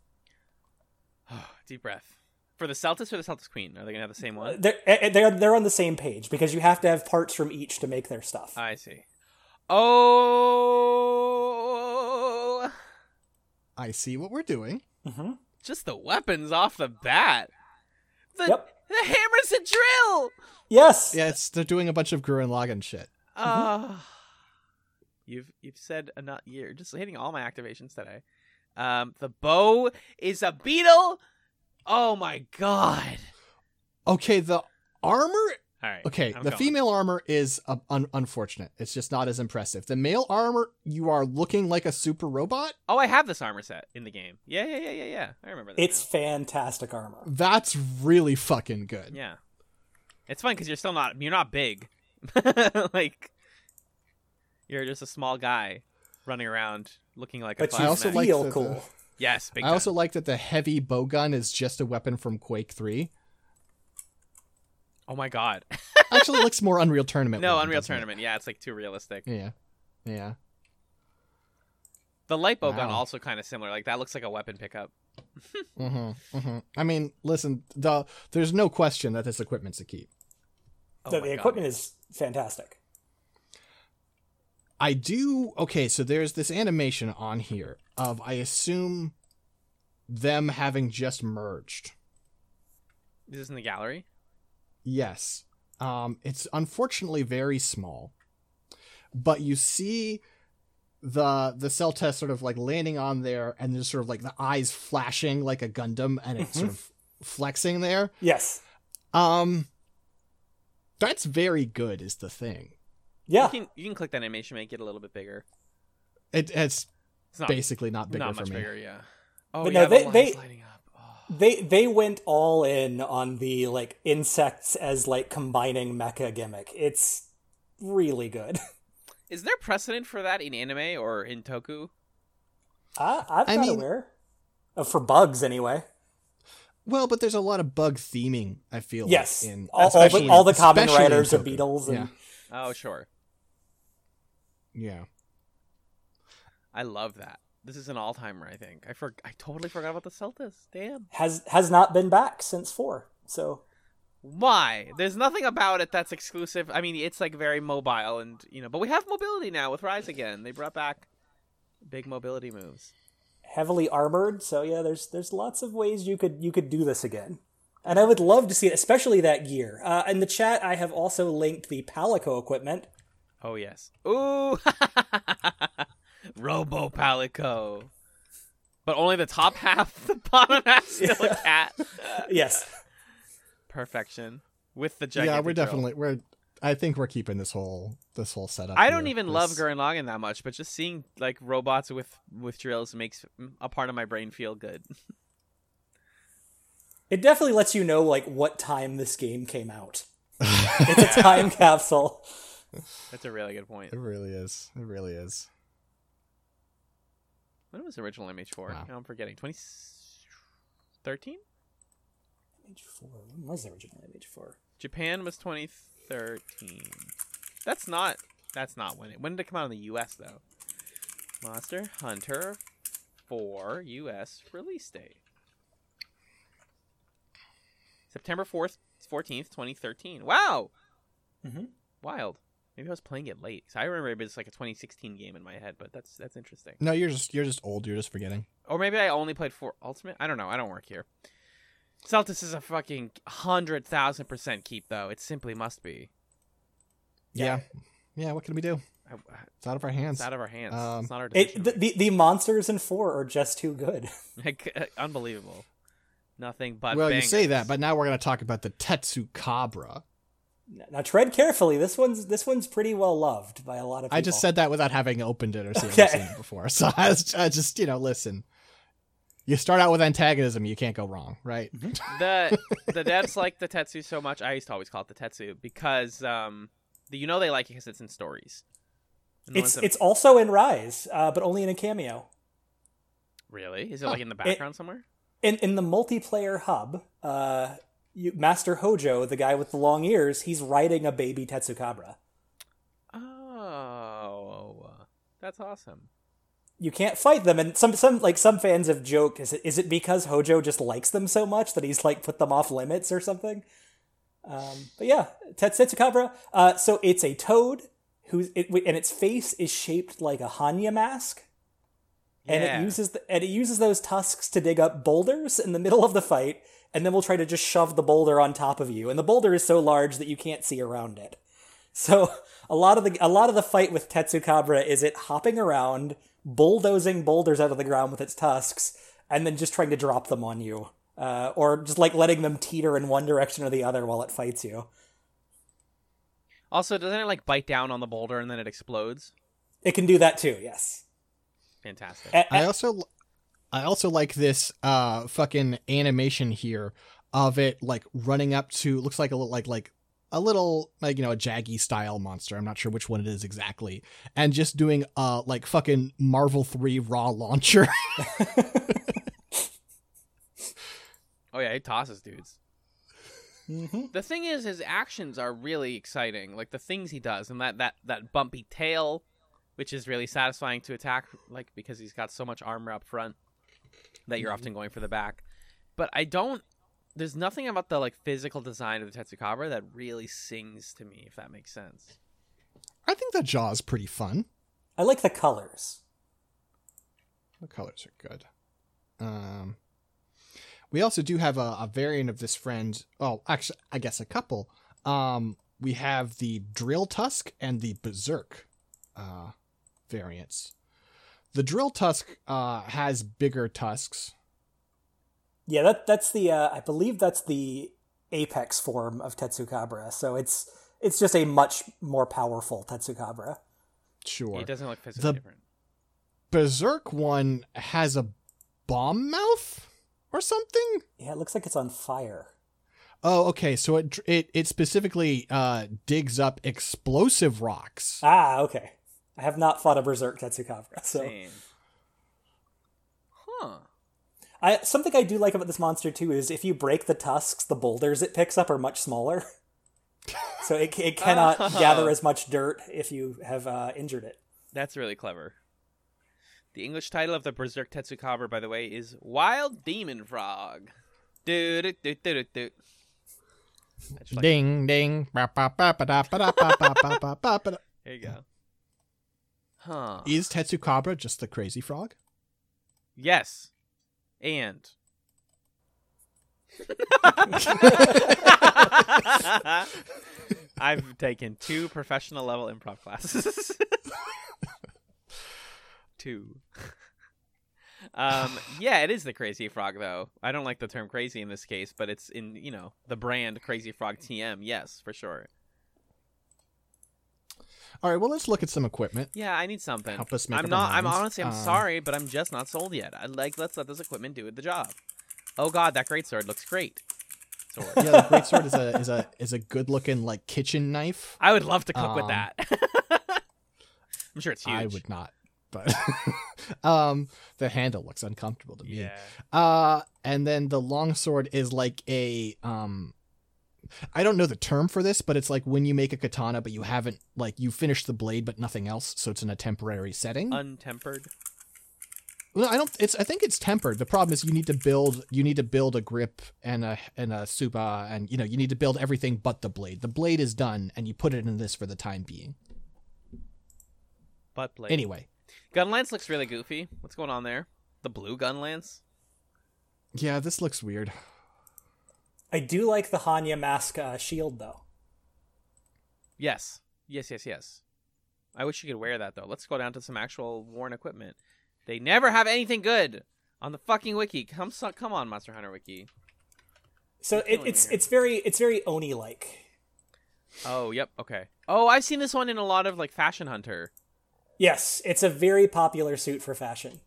(sighs) Deep breath. For the Seltas or the Seltas Queen? Are they gonna have the same one? They're eh, they're they're on the same page because you have to have parts from each to make their stuff. I see. Oh, I see what we're doing. hmm just the weapons off the bat. The Yep. the hammer's a drill. Yes. Yes, they're doing a bunch of Gurren Lagann shit. Uh, you've you've said enough. You're just hitting all my activations today. Um, the bow is a beetle. Oh my god! Okay, the armor. All right. Okay, I'm the going. female armor is uh, un- unfortunate. It's just not as impressive. The male armor, you are looking like a super robot. Oh, I have this armor set in the game. Yeah, yeah, yeah, yeah, yeah. I remember that. It's fantastic armor. That's really fucking good. yeah. It's fun because you're still not you're not big. (laughs) like you're just a small guy running around looking like a. But fun you also mech. like feel the- cool. yes. Big I time. also like that the heavy bow gun is just a weapon from Quake Three. Oh my god. (laughs) Actually, it looks more Unreal Tournament. no, weapon, Unreal doesn't it? Tournament. Yeah, it's like too realistic. Yeah, yeah. The light bow gun also kind of similar. Like that looks like a weapon pickup. (laughs) Mm-hmm, mm-hmm. I mean, listen, the there's no question that this equipment's a keep. Oh the my the God. equipment is fantastic. I do. Okay, so there's this animation on here of I assume them having just merged. This is in the gallery. Yes. Um, it's unfortunately very small, but you see the the Seltas sort of like landing on there, and there's sort of like the eyes flashing like a Gundam, and it's sort of flexing there. Yes. Um, that's very good. Is the thing. Yeah. You can you can click that animation, make it a little bit bigger. It, it's It's not basically not bigger not for much me. bigger. Yeah. Oh But yeah, no, the they- lines they- lighting up. They they went all in on the like insects as like combining mecha gimmick. It's really good. (laughs) Is there precedent for that in anime or in Toku? I, I'm I not mean- aware. Uh, for bugs, anyway. Well, but there's a lot of bug theming. I feel Yes, like, in all, all the all the common especially in riders are Toku. beetles, and Yeah, Oh sure, yeah. I love that. This is an all timer. I think I for I totally forgot about the Seltas. Damn. has has not been back since four. So Why? There's nothing about it that's exclusive. I mean, it's like very mobile, and you know, but we have mobility now with Rise again. They brought back big mobility moves. heavily armored. So yeah, there's there's lots of ways you could you could do this again. And I would love to see it, especially that gear. Uh, in the chat, I have also linked the Palico equipment. Oh yes. Ooh. (laughs) Robo Palico. But only the top (laughs) half, the bottom half still a cat. Yes, Perfection. With the gigantic yeah, we're drill. definitely we're. I think we're keeping this whole this whole setup. I don't here. even love This- Gurren Lagann that much, but just seeing like robots with with drills makes a part of my brain feel good. (laughs) it definitely lets you know like what time this game came out. (laughs) it's a time capsule. That's a really good point. It really is. It really is. When was the original MH4? Wow. Now I'm forgetting. 2013? MH4. When was the original MH4? Japan was 2013. That's not. That's not when it. When did it come out in the U.S. though? Monster Hunter 4 U.S. release date. September 4th, 14th, 2013. Wow. Mhm. Wild. Maybe I was playing it late. 'cause I remember it was like a 2016 game in my head, but that's that's interesting. No, you're just you're just old. You're just forgetting. Or maybe I only played for Ultimate. I don't know. I don't work here. Seltas is a fucking hundred thousand percent keep, though. It simply must be. Yeah. yeah. What can we do? It's out of our hands. It's out of our hands. Um, it's not our It, decision. the, the the monsters in four are just too good. (laughs) Like, uh, unbelievable. Nothing but. well, you say that, but now we're going to talk about the Tetsucabra. Now tread carefully. This one's this one's pretty well loved by a lot of people. I just said that without having opened it or seen, Okay. seen it before. So (laughs) I, was, I just, you know, listen. You start out with antagonism, you can't go wrong, right? (laughs) the the devs like the Tetsu so much. I used to always call it the Tetsu because um, the, you know they like it because it's in stories. It's that- it's also in Rise, uh, but only in a cameo. really is it like in the background somewhere? In in the multiplayer hub, uh, you, Master Hojo, the guy with the long ears, he's riding a baby Tetsucabra. Oh, that's awesome. You can't fight them, and some some like some fans have joked: is it is it because Hojo just likes them so much that he's like put them off limits or something? Um, but yeah, Tet- Tetsucabra. Uh, so it's a toad who's it, and its face is shaped like a Hannya mask. and Yeah. it uses the, and it uses those tusks to dig up boulders in the middle of the fight, and then we'll try to just shove the boulder on top of you. And the boulder is so large that you can't see around it. So a lot of the a lot of the fight with Tetsucabra is it hopping around, bulldozing boulders out of the ground with its tusks, and then just trying to drop them on you, uh, or just like letting them teeter in one direction or the other while it fights you. Also, doesn't it like bite down on the boulder and then it explodes? It can do that too. Yes. Fantastic. A- I a- also I also like this uh fucking animation here of it like running up to looks like a little like like a little like you know a Jaggi style monster. I'm not sure which one it is exactly. And just doing uh like fucking Marvel 3 raw launcher. (laughs) oh yeah, he tosses dudes. Mhm. The thing is, his actions are really exciting. Like the things he does, and that that that bumpy tail, which is really satisfying to attack, like because he's got so much armor up front that you're often going for the back. But I don't. There's nothing about the like physical design of the Tetsucabra that really sings to me, if that makes sense. I think the jaw is pretty fun. I like the colors. The colors are good. Um, we also do have a, a variant of this friend. Oh, actually, I guess a couple. Um, we have the Drill Tusk and the Berserk uh, variants. The Drill Tusk uh, has bigger tusks. Yeah, that that's the uh, I believe that's the apex form of Tetsucabra. So it's it's just a much more powerful Tetsucabra. Sure. it doesn't look physically The- different. Berserk one has a bomb mouth or something. Yeah, it looks like it's on fire. Oh, okay. So it it it specifically uh, digs up explosive rocks. Ah, okay. I have not fought a Berserk Tetsucabra, so Same. Huh. I something I do like about this monster too is if you break the tusks, the boulders it picks up are much smaller. (laughs) so it it cannot Oh. gather as much dirt if you have uh, injured it. That's really clever. The English title of the Berserk Tetsucabra, by the way, is Wild Demon Frog. Do do do do Ding ding. There you go. Huh. Is Tetsucabra just the crazy frog? Yes. And. (laughs) I've taken two professional level improv classes. (laughs) two. Um, yeah, it is the Crazy Frog, though. I don't like the term crazy in this case, but it's in, you know, the brand Crazy Frog TM. Yes, for sure. All right. Well, let's look at some equipment. Yeah, I need something. Help us make I'm not. I'm honestly. I'm Um, sorry, but I'm just not sold yet. I like. Let's let this equipment do the job. Oh God, that great sword looks great. Sword. Yeah, the great sword is a is a is a good looking like kitchen knife. (laughs) I would love to cook with Um, that. (laughs) I'm sure it's huge. I would not, but (laughs) um, the handle looks uncomfortable to me. Yeah. Uh, and then the long sword is like a um, I don't know the term for this, but it's like when you make a katana, but you haven't like you finished the blade, but nothing else, so it's in a temporary setting. Untempered. Well, I don't. It's. I think it's tempered. The problem is you need to build. You need to build a grip and a and a suba, and you know you need to build everything but the blade. The blade is done, and you put it in this for the time being. But blade. Anyway, Gun lance looks really goofy. What's going on there? The blue gun lance. yeah, this looks weird. I do like the Hannya mask uh, shield though. Yes. Yes. Yes. Yes. I wish you could wear that though. Let's go down to some actual worn equipment. They never have anything good on the fucking wiki. Come, so, come on, Monster Hunter wiki. So it, it's it's very it's very Oni like. Oh, yep. Okay. Oh, I've seen this one in a lot of like Fashion Hunter. Yes, it's a very popular suit for fashion.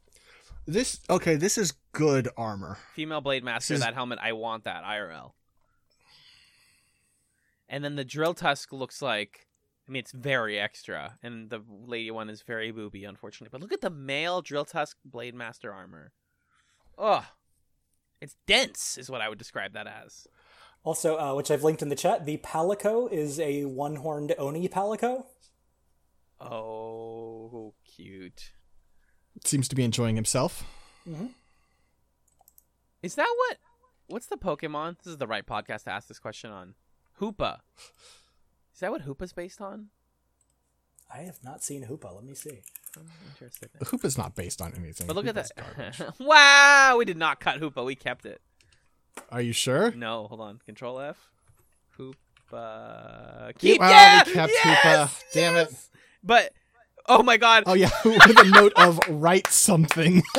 This okay. This is good armor. Female Blade Master, is- that helmet, I want that IRL. And then the drill tusk looks like, I mean, it's very extra, and the lady one is very booby, unfortunately. But look at the male drill tusk Blade Master armor. Ugh, it's dense, is what I would describe that as. Also, uh, which I've linked in the chat, the Palico is a one-horned Oni Palico. Oh, cute. Seems to be enjoying himself. Mm-hmm. Is that what? What's the Pokemon? This is the right podcast to ask this question on. Hoopa. Is that what Hoopa's based on? I have not seen Hoopa. Let me see. I'm interested. The hoop is not based on anything. But look at Hoopa's that. (laughs) wow, we did not cut Hoopa. We kept it. Are you sure? No, hold on. Control F. Hoopa. Yeah, Keep. well, yeah, we kept yes, Hoopa. Damn it. But oh my god. Oh yeah, (laughs) with a note of write something. (laughs)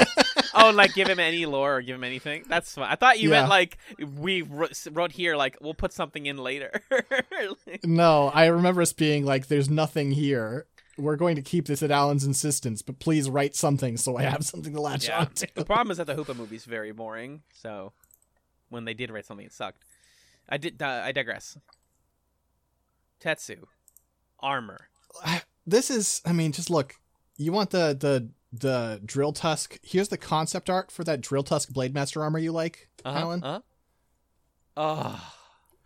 Oh, like give him any lore or give him anything. That's fine. I thought you Yeah. meant like we wrote, here like we'll put something in later. (laughs) no, I remember us being like, "There's nothing here. We're going to keep this at Alan's insistence, but please write something so I have something to latch yeah. on to." The problem is that the Hoopa movie's very boring. So when they did write something, it sucked. I did. Uh, I digress. Tetsu, armor. This is, I mean, just look. You want the the the drill tusk? Here's the concept art for that drill tusk blade master armor you like, Uh-huh. Alan. Uh-huh. Oh.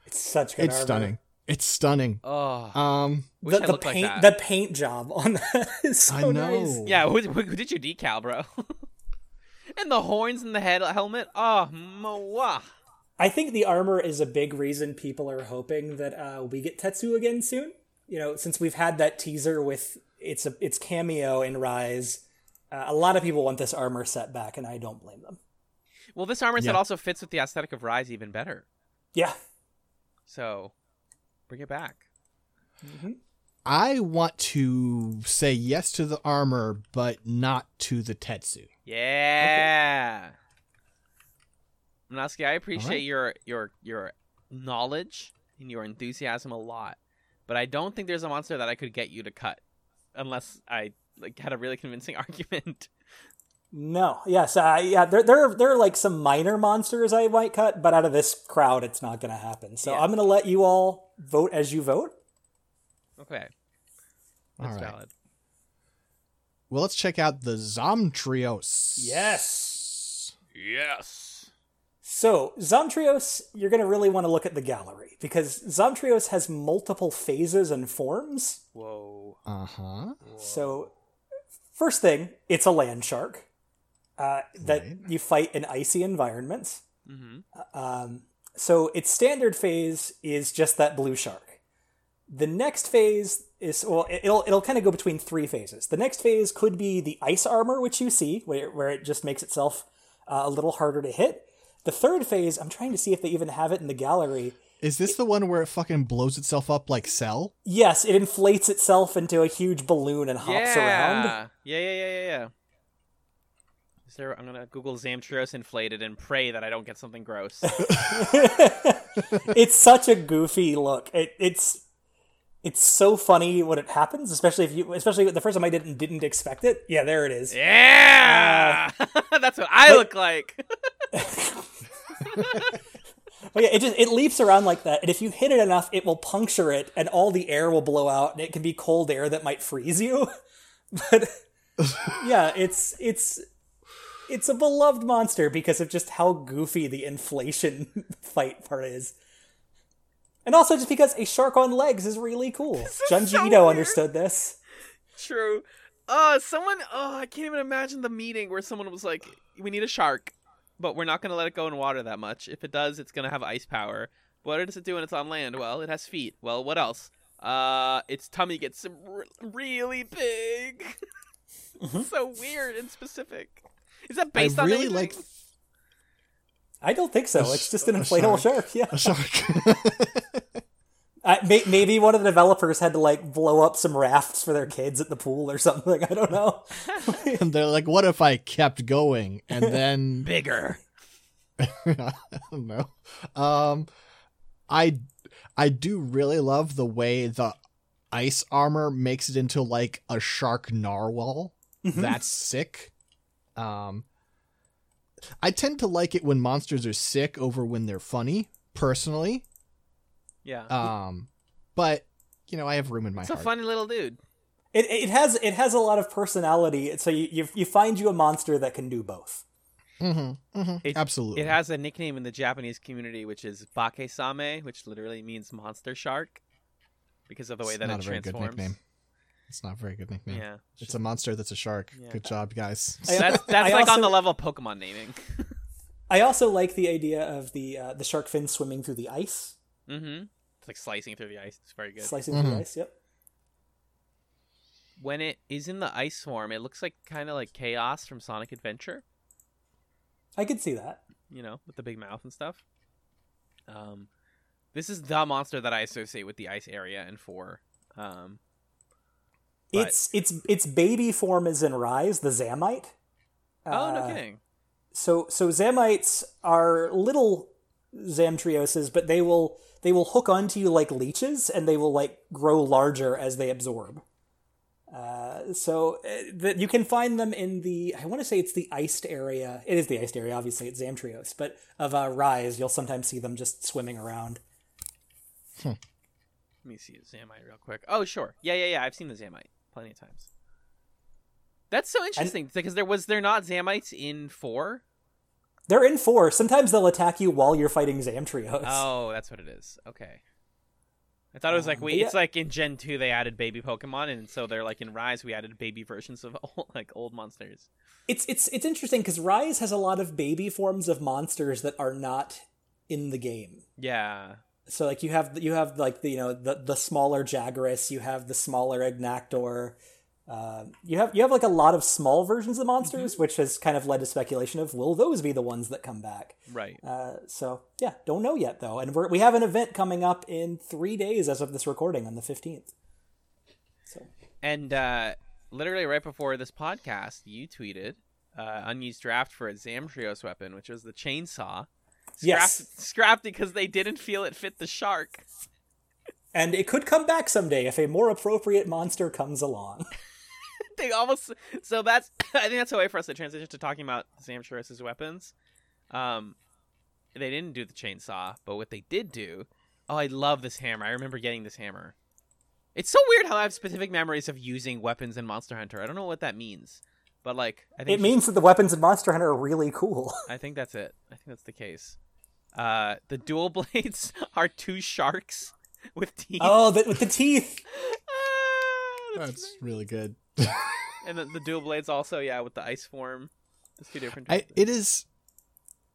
It's such good it's armor. stunning. It's stunning. Oh. Um, The, the looked like paint, the paint job on that (laughs) is so I know. nice. Yeah, who, who, who did you decal, bro? (laughs) and the horns and the head helmet. Oh, moa. I think the armor is a big reason people are hoping that uh, we get Tetsu again soon. You know, since we've had that teaser with its a, its cameo in Rise, uh, a lot of people want this armor set back, and I don't blame them. Well, this armor set also fits with the aesthetic of Rise even better. Yeah, So, bring it back. I want to say yes to the armor, but not to the Tetsu. Yeah. Minovsky, I appreciate Alright. your your your knowledge and your enthusiasm a lot, but I don't think there's a monster that I could get you to cut, unless I like had a really convincing (laughs) argument. no, yes, uh, yeah. There, there, are, there are like some minor monsters I might cut, but out of this crowd, it's not going to happen. So Yeah. I'm going to let you all vote as you vote. Okay, that's right. valid. Well, let's check out the Zamtrios. Yes. Yes. So, Zamtrios, you're going to really want to look at the gallery because Zamtrios has multiple phases and forms. Whoa. Uh huh. So, first thing, it's a land shark uh, that Right. you fight in icy environments. Mm-hmm. Um, so, its standard phase is just that blue shark. The next phase is well, it- it'll it'll kind of go between three phases. The next phase could be the ice armor, which you see, where where it just makes itself uh, a little harder to hit. The third phase, I'm trying to see if they even have it in the gallery. Is this the one where it fucking blows itself up like Cell? Yes, it inflates itself into a huge balloon and hops yeah. around. Yeah, yeah, yeah, yeah, yeah. Is there? I'm gonna Google Zamtrios inflated and pray that I don't get something gross. (laughs) (laughs) it's such a goofy look. It, it's it's so funny when it happens, especially if you, especially the first time I didn't didn't expect it. Yeah, there it is. yeah, uh, (laughs) that's what I look like. But yeah, it just it leaps around like that, and if you hit it enough, it will puncture it, and all the air will blow out, and it can be cold air that might freeze you. (laughs) but yeah, it's it's it's a beloved monster because of just how goofy the inflation (laughs) fight part is. And also just because a shark on legs is really cool. Junji so Ito weird. understood this. True. Uh, someone. Oh, I can't even imagine the meeting where someone was like, "We need a shark, but we're not gonna let it go in water that much. If it does, it's gonna have ice power. What does it do when it's on land? Well, it has feet. Well, what else? Uh, its tummy gets r- really big. (laughs) so weird and specific. Is that based I on really anything? like I don't think so. A It's just an inflatable shark. shark. Yeah. a shark. (laughs) May- maybe one of the developers had to like blow up some rafts for their kids at the pool or something. I don't know. (laughs) and they're like, "What if I kept going?" And then (laughs) Bigger. (laughs) I don't know. Um, I I do really love the way the ice armor makes it into like a shark narwhal. Mhm. That's sick. Um, I tend to like it when monsters are sick over when they're funny. Personally, Yeah. um, but you know, I have room in my it's a heart. funny little dude. It, it has it has a lot of personality. So you, you you find you a monster that can do both. mm-hmm, mm-hmm, It- Absolutely. It has a nickname in the Japanese community, which is Bake-same, which literally means monster shark, because of the way It's that not it a very good nickname. It's not a very good nickname. Yeah, It's a monster that's a shark. Yeah. Good job, guys. I- that's that's I like on the level of Pokemon naming. (laughs) I also like the idea of the uh, the shark fin swimming through the ice, mm-hmm. It's like slicing through the ice. It's very good. slicing through the Mhm. ice. Yep. when it is in the ice form, it looks like kind of like Chaos from Sonic Adventure. I could see that. You know, with the big mouth and stuff. Um, this is the monster that I associate with the ice area and four. Um, But- Its its its baby form is in Rise, the Zamite. oh no Uh, kidding! So so Zamites are little Zamtrioses, but they will they will hook onto you like leeches, and they will like grow larger as they absorb. Uh, so uh, that you can find them in the I want to say it's the iced area. It is the iced area, obviously it's Zamtrios, but of uh, Rise, you'll sometimes see them just swimming around. Let me see the Zamite real quick. Oh sure, yeah yeah yeah. I've seen the Zamite plenty of times. That's so interesting because there was there not Zamites in four. They're in four. Sometimes they'll attack you while you're fighting Zamtrios. Oh, that's what it is. Okay. I thought it was like Um, we. yeah. It's like in Gen two they added baby Pokemon, and so they're like in Rise we added baby versions of (laughs) old, like old monsters. It's it's it's interesting because Rise has a lot of baby forms of monsters that are not in the game. Yeah. So like you have you have like the you know the the smaller Jagras, you have the smaller Agnaktor, um, you have you have like a lot of small versions of monsters, which has kind of led to speculation of will those be the ones that come back? Right. Uh, so yeah, don't know yet though, and we're, we have an event coming up in three days as of this recording on the fifteenth. So And uh, literally right before this podcast, you tweeted uh, unused draft for a Zamtrios weapon, which was the chainsaw. Scrapped, Yes. scrapped because they didn't feel it fit the shark. and it could come back someday if a more appropriate monster comes along. (laughs) they almost so that's (coughs) I think that's a way for us to transition to talking about Zamtrios' weapons. Um, they didn't do the chainsaw, but what they did do, oh, I love this hammer. I remember getting this hammer. It's so weird how I have specific memories of using weapons in Monster Hunter. I don't know what that means, but like I think It means that the weapons in Monster Hunter are really cool. (laughs) I think that's it. I think that's the case. Uh, the dual (laughs) blades are two sharks with teeth. oh, the, with the teeth. (laughs) Ah, that's That's really good. (laughs) and the, the dual blades also, yeah, with the ice form. There's two different. I, it is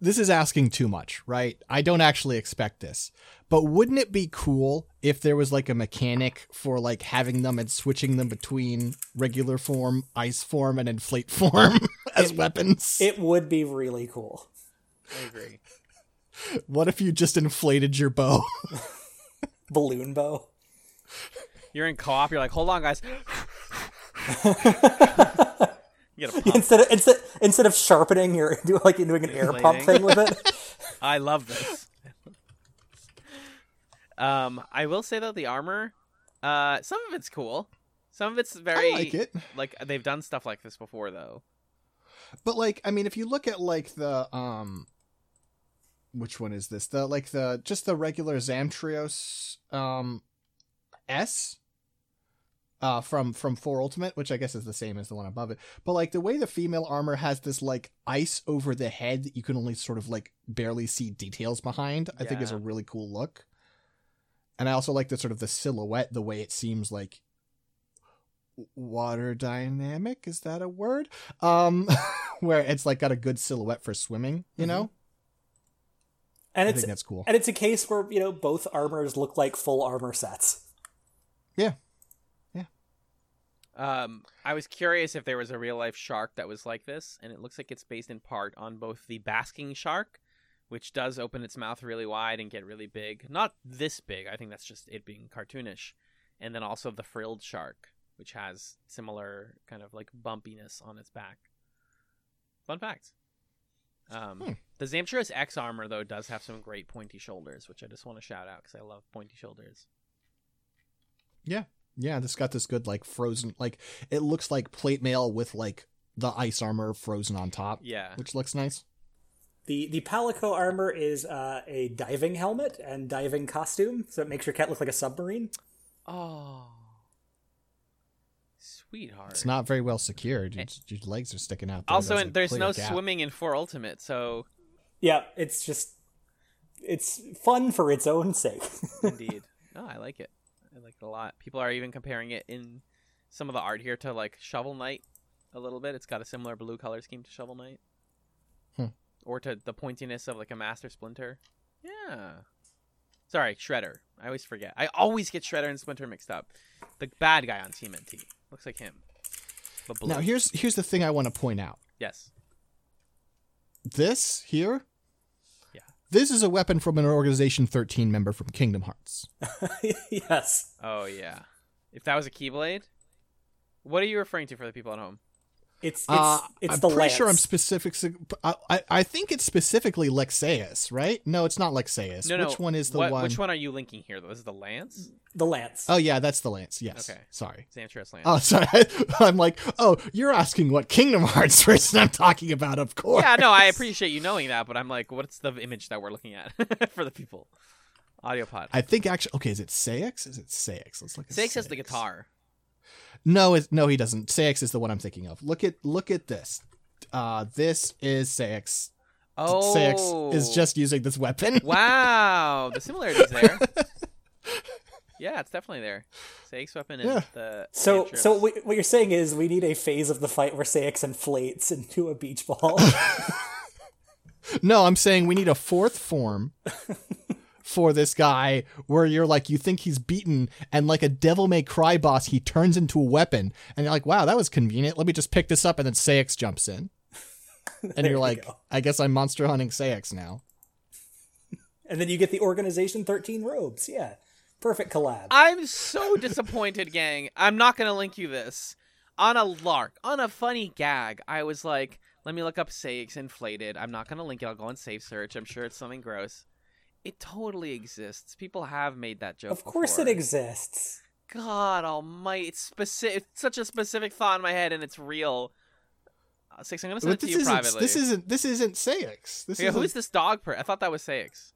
this is asking too much, right? I don't actually expect this. But wouldn't it be cool if there was like a mechanic for like having them and switching them between regular form, ice form, and inflate (laughs) form (laughs) as weapons? It would be really cool. I agree. what if you just inflated your bow? Balloon bow. You're in co-op. You're like, hold on, guys. You (laughs) instead of instead instead of sharpening, you're do (laughs) like you're doing an air pump thing with it. (laughs) I love this. um, I will say though, the armor, uh, some of it's cool. Some of it's very I like it. like they've done stuff like this before though. But like, I mean, if you look at like the um, which one is this? The like the just the regular Zamtrios um S uh from from 4 Ultimate, which I guess is the same as the one above it. But like the way the female armor has this like ice over the head that you can only sort of like barely see details behind, I think is a really cool look. And I also like the sort of the silhouette, the way it seems like water dynamic is that a word um (laughs) where it's like got a good silhouette for swimming you know And i it's think that's cool and it's a case where you know both armors look like full armor sets. yeah Um, I was curious if there was a real life shark that was like this, and it looks like it's based in part on both the basking shark which does open its mouth really wide and get really big. Not this big. I think that's just it being cartoonish. And then also the frilled shark, which has similar kind of like bumpiness on its back. Fun fact. Um, Hmm. The Zamtrios X armor though does have some great pointy shoulders, which I just want to shout out because I love pointy shoulders. Yeah, yeah. This got this good like frozen, like it looks like plate mail with like the ice armor frozen on top, Yeah. which looks nice. The the Palico armor is uh, a diving helmet and diving costume, so it makes your cat look like a submarine. Oh, sweetheart. It's not very well secured. Your, your legs are sticking out. There. also, There's in, there's no gap. swimming in Four Ultimate, so Yeah, it's just it's fun for its own sake. (laughs) indeed, no, I like it. I like it a lot. People are even comparing it in some of the art here to like Shovel Knight a little bit. It's got a similar blue color scheme to Shovel Knight, Hmm. or to the pointiness of like a Master Splinter. Yeah. Sorry, Shredder. I always forget. I always get Shredder and Splinter mixed up. The bad guy on Team NT looks like him. But blue. Now here's here's the thing I want to point out. yes. This here. Yeah. This is a weapon from an Organization 13 member from Kingdom Hearts. (laughs) yes. Oh yeah. If that was a Keyblade, what are you referring to for the people at home? It's it's Uh, it's I'm the pretty lance. sure I'm specific. I, I I think it's specifically Lexaeus, right? No, it's not Lexaeus. No, no. Which one is the what- one? Which one are you linking here? though? This is the Lance, the lance. Oh yeah, that's the lance. Yes. Okay. Sorry. Zamtrios Lance. Oh, sorry. (laughs) I'm like, oh, you're asking what Kingdom Hearts (laughs) person I'm talking about, of course. yeah, no, I appreciate you knowing that, but I'm like, what's the image that we're looking at (laughs) for the people? Audio pod. I think actually, okay, is it Saix? Is it Saix? Let's look at Saix has the guitar. No, it's, no, he doesn't. Saix is the one I'm thinking of. Look at look at this. Uh, this is Saix. Oh, Saix is just using this weapon. (laughs) wow. The similarities there. (laughs) yeah, it's definitely there. Saix weapon and Yeah. the So Zamtrios. so what what you're saying is we need a phase of the fight where Saix inflates into a beach ball. (laughs) No, I'm saying we need a fourth form for this guy where you're like you think he's beaten and like a devil may cry boss he turns into a weapon and you're like wow that was convenient let me just pick this up and then Saix jumps in (laughs) and you're like go. I guess I'm monster hunting Saix now and then you get the Organization 13 robes. Yeah. Perfect collab. I'm so (laughs) disappointed, gang. I'm not gonna link you this. On a lark, on a funny gag, I was like, let me look up Saix inflated. I'm not gonna link it. I'll go on safe search. I'm sure it's something gross. It totally exists. People have made that joke. of course before. it exists. God Almighty! It's specific. It's such a specific thought in my head, and it's real. Uh, Six. I'm gonna send but it to you isn't privately. this isn't this isn't Saix this yeah, is who is this dog? Per- I thought that was Saix.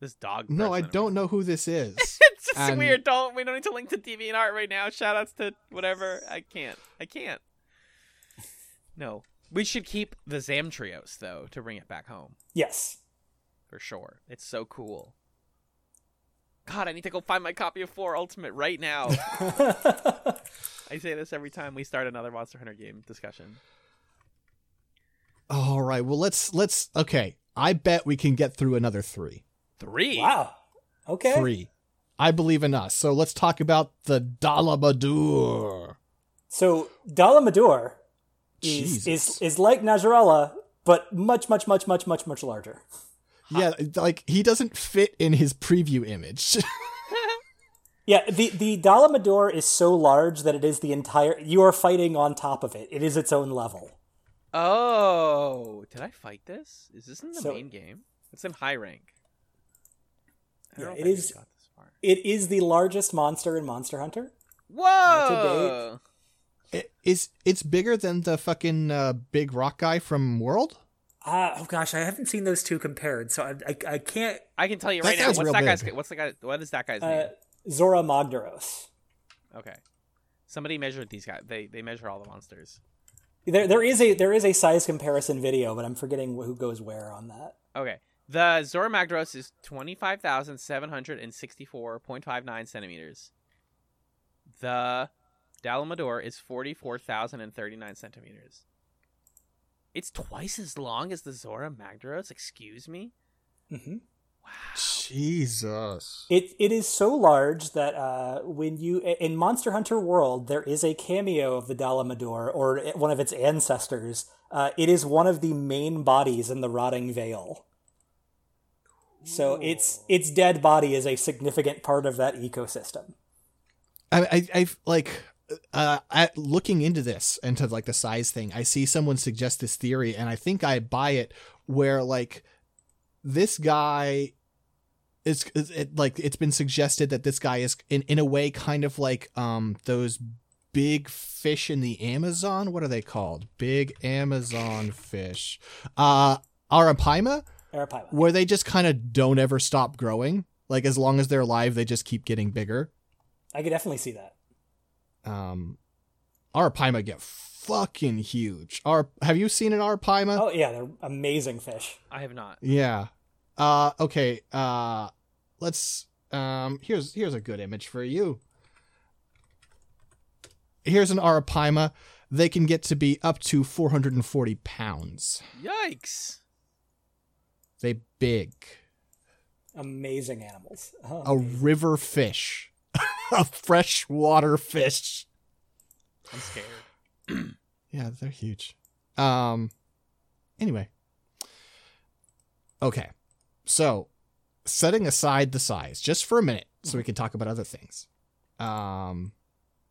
This dog. no I don't know who this is (laughs) it's just And- weird. Don't we don't need to link to TV and art right now. Shout outs to whatever. I can't. I can't. No. We should keep the Zamtrios though to bring it back home Yes. For sure. It's so cool. God, I need to go find my copy of Four Ultimate right now. (laughs) I say this every time we start another Monster Hunter game discussion. all right well let's let's okay I bet we can get through another three Three. wow. Okay. three I believe in us so let's talk about the Dalamadur So Dalamadur is, Jesus. is is like Najarala, but much, much, much, much, much, much larger. Yeah, like he doesn't fit in his preview image. (laughs) Yeah, the the Dalamadur is so large that it is the entire. You are fighting on top of it. It is its own level. Oh, did I fight this? Is this in the So- main game? It's in high rank. Yeah, don't know it if I is- got this far. It is the largest monster in Monster Hunter. Whoa! It is it's bigger than the fucking uh, big rock guy from World? Ah, oh gosh, I haven't seen those two compared, so I I, I can't. I can tell you That right now. What's real that guy's? big. What's the guy? What is that guy's Uh, name? Zorah Magdaros. Okay. Somebody measured these guys. They they measure all the monsters. There there is a there is a size comparison video, but I'm forgetting who goes where on that. Okay. The Zorah Magdaros is twenty five thousand seven hundred and sixty four point five nine centimeters. The Dalamadur is forty four thousand and thirty nine centimeters. It's twice as long as the Zorah Magdaros. Excuse me. hmm Jesus. It it is so large that uh, when you in Monster Hunter World there is a cameo of the Dalamadur or one of its ancestors Uh, it is one of the main bodies in the rotting veil. So its its dead body is a significant part of that ecosystem. I, I, I've like, uh, at looking into this into like the size thing, I see someone suggest this theory, and I think I buy it. Where like this guy is, is it, like it's been suggested that this guy is in in a way kind of like um those big fish in the Amazon. What are they called? Big Amazon fish. Uh, Arapaima, Arapaima. where they just kind of don't ever stop growing. Like as long as they're alive, they just keep getting bigger. I could definitely see that. Um arapaima get fucking huge. Our have you seen an arapaima? Oh yeah, they're amazing fish. I have not. Yeah. Uh okay. Uh let's um here's here's a good image for you. Here's an arapaima. They can get to be up to 440 pounds. Yikes! They big. Amazing animals. Oh, A river fish. (laughs) a freshwater fish. I'm scared. (clears throat) Yeah, they're huge. Um anyway. Okay. So, setting aside the size just for a minute so we can talk about other things. Um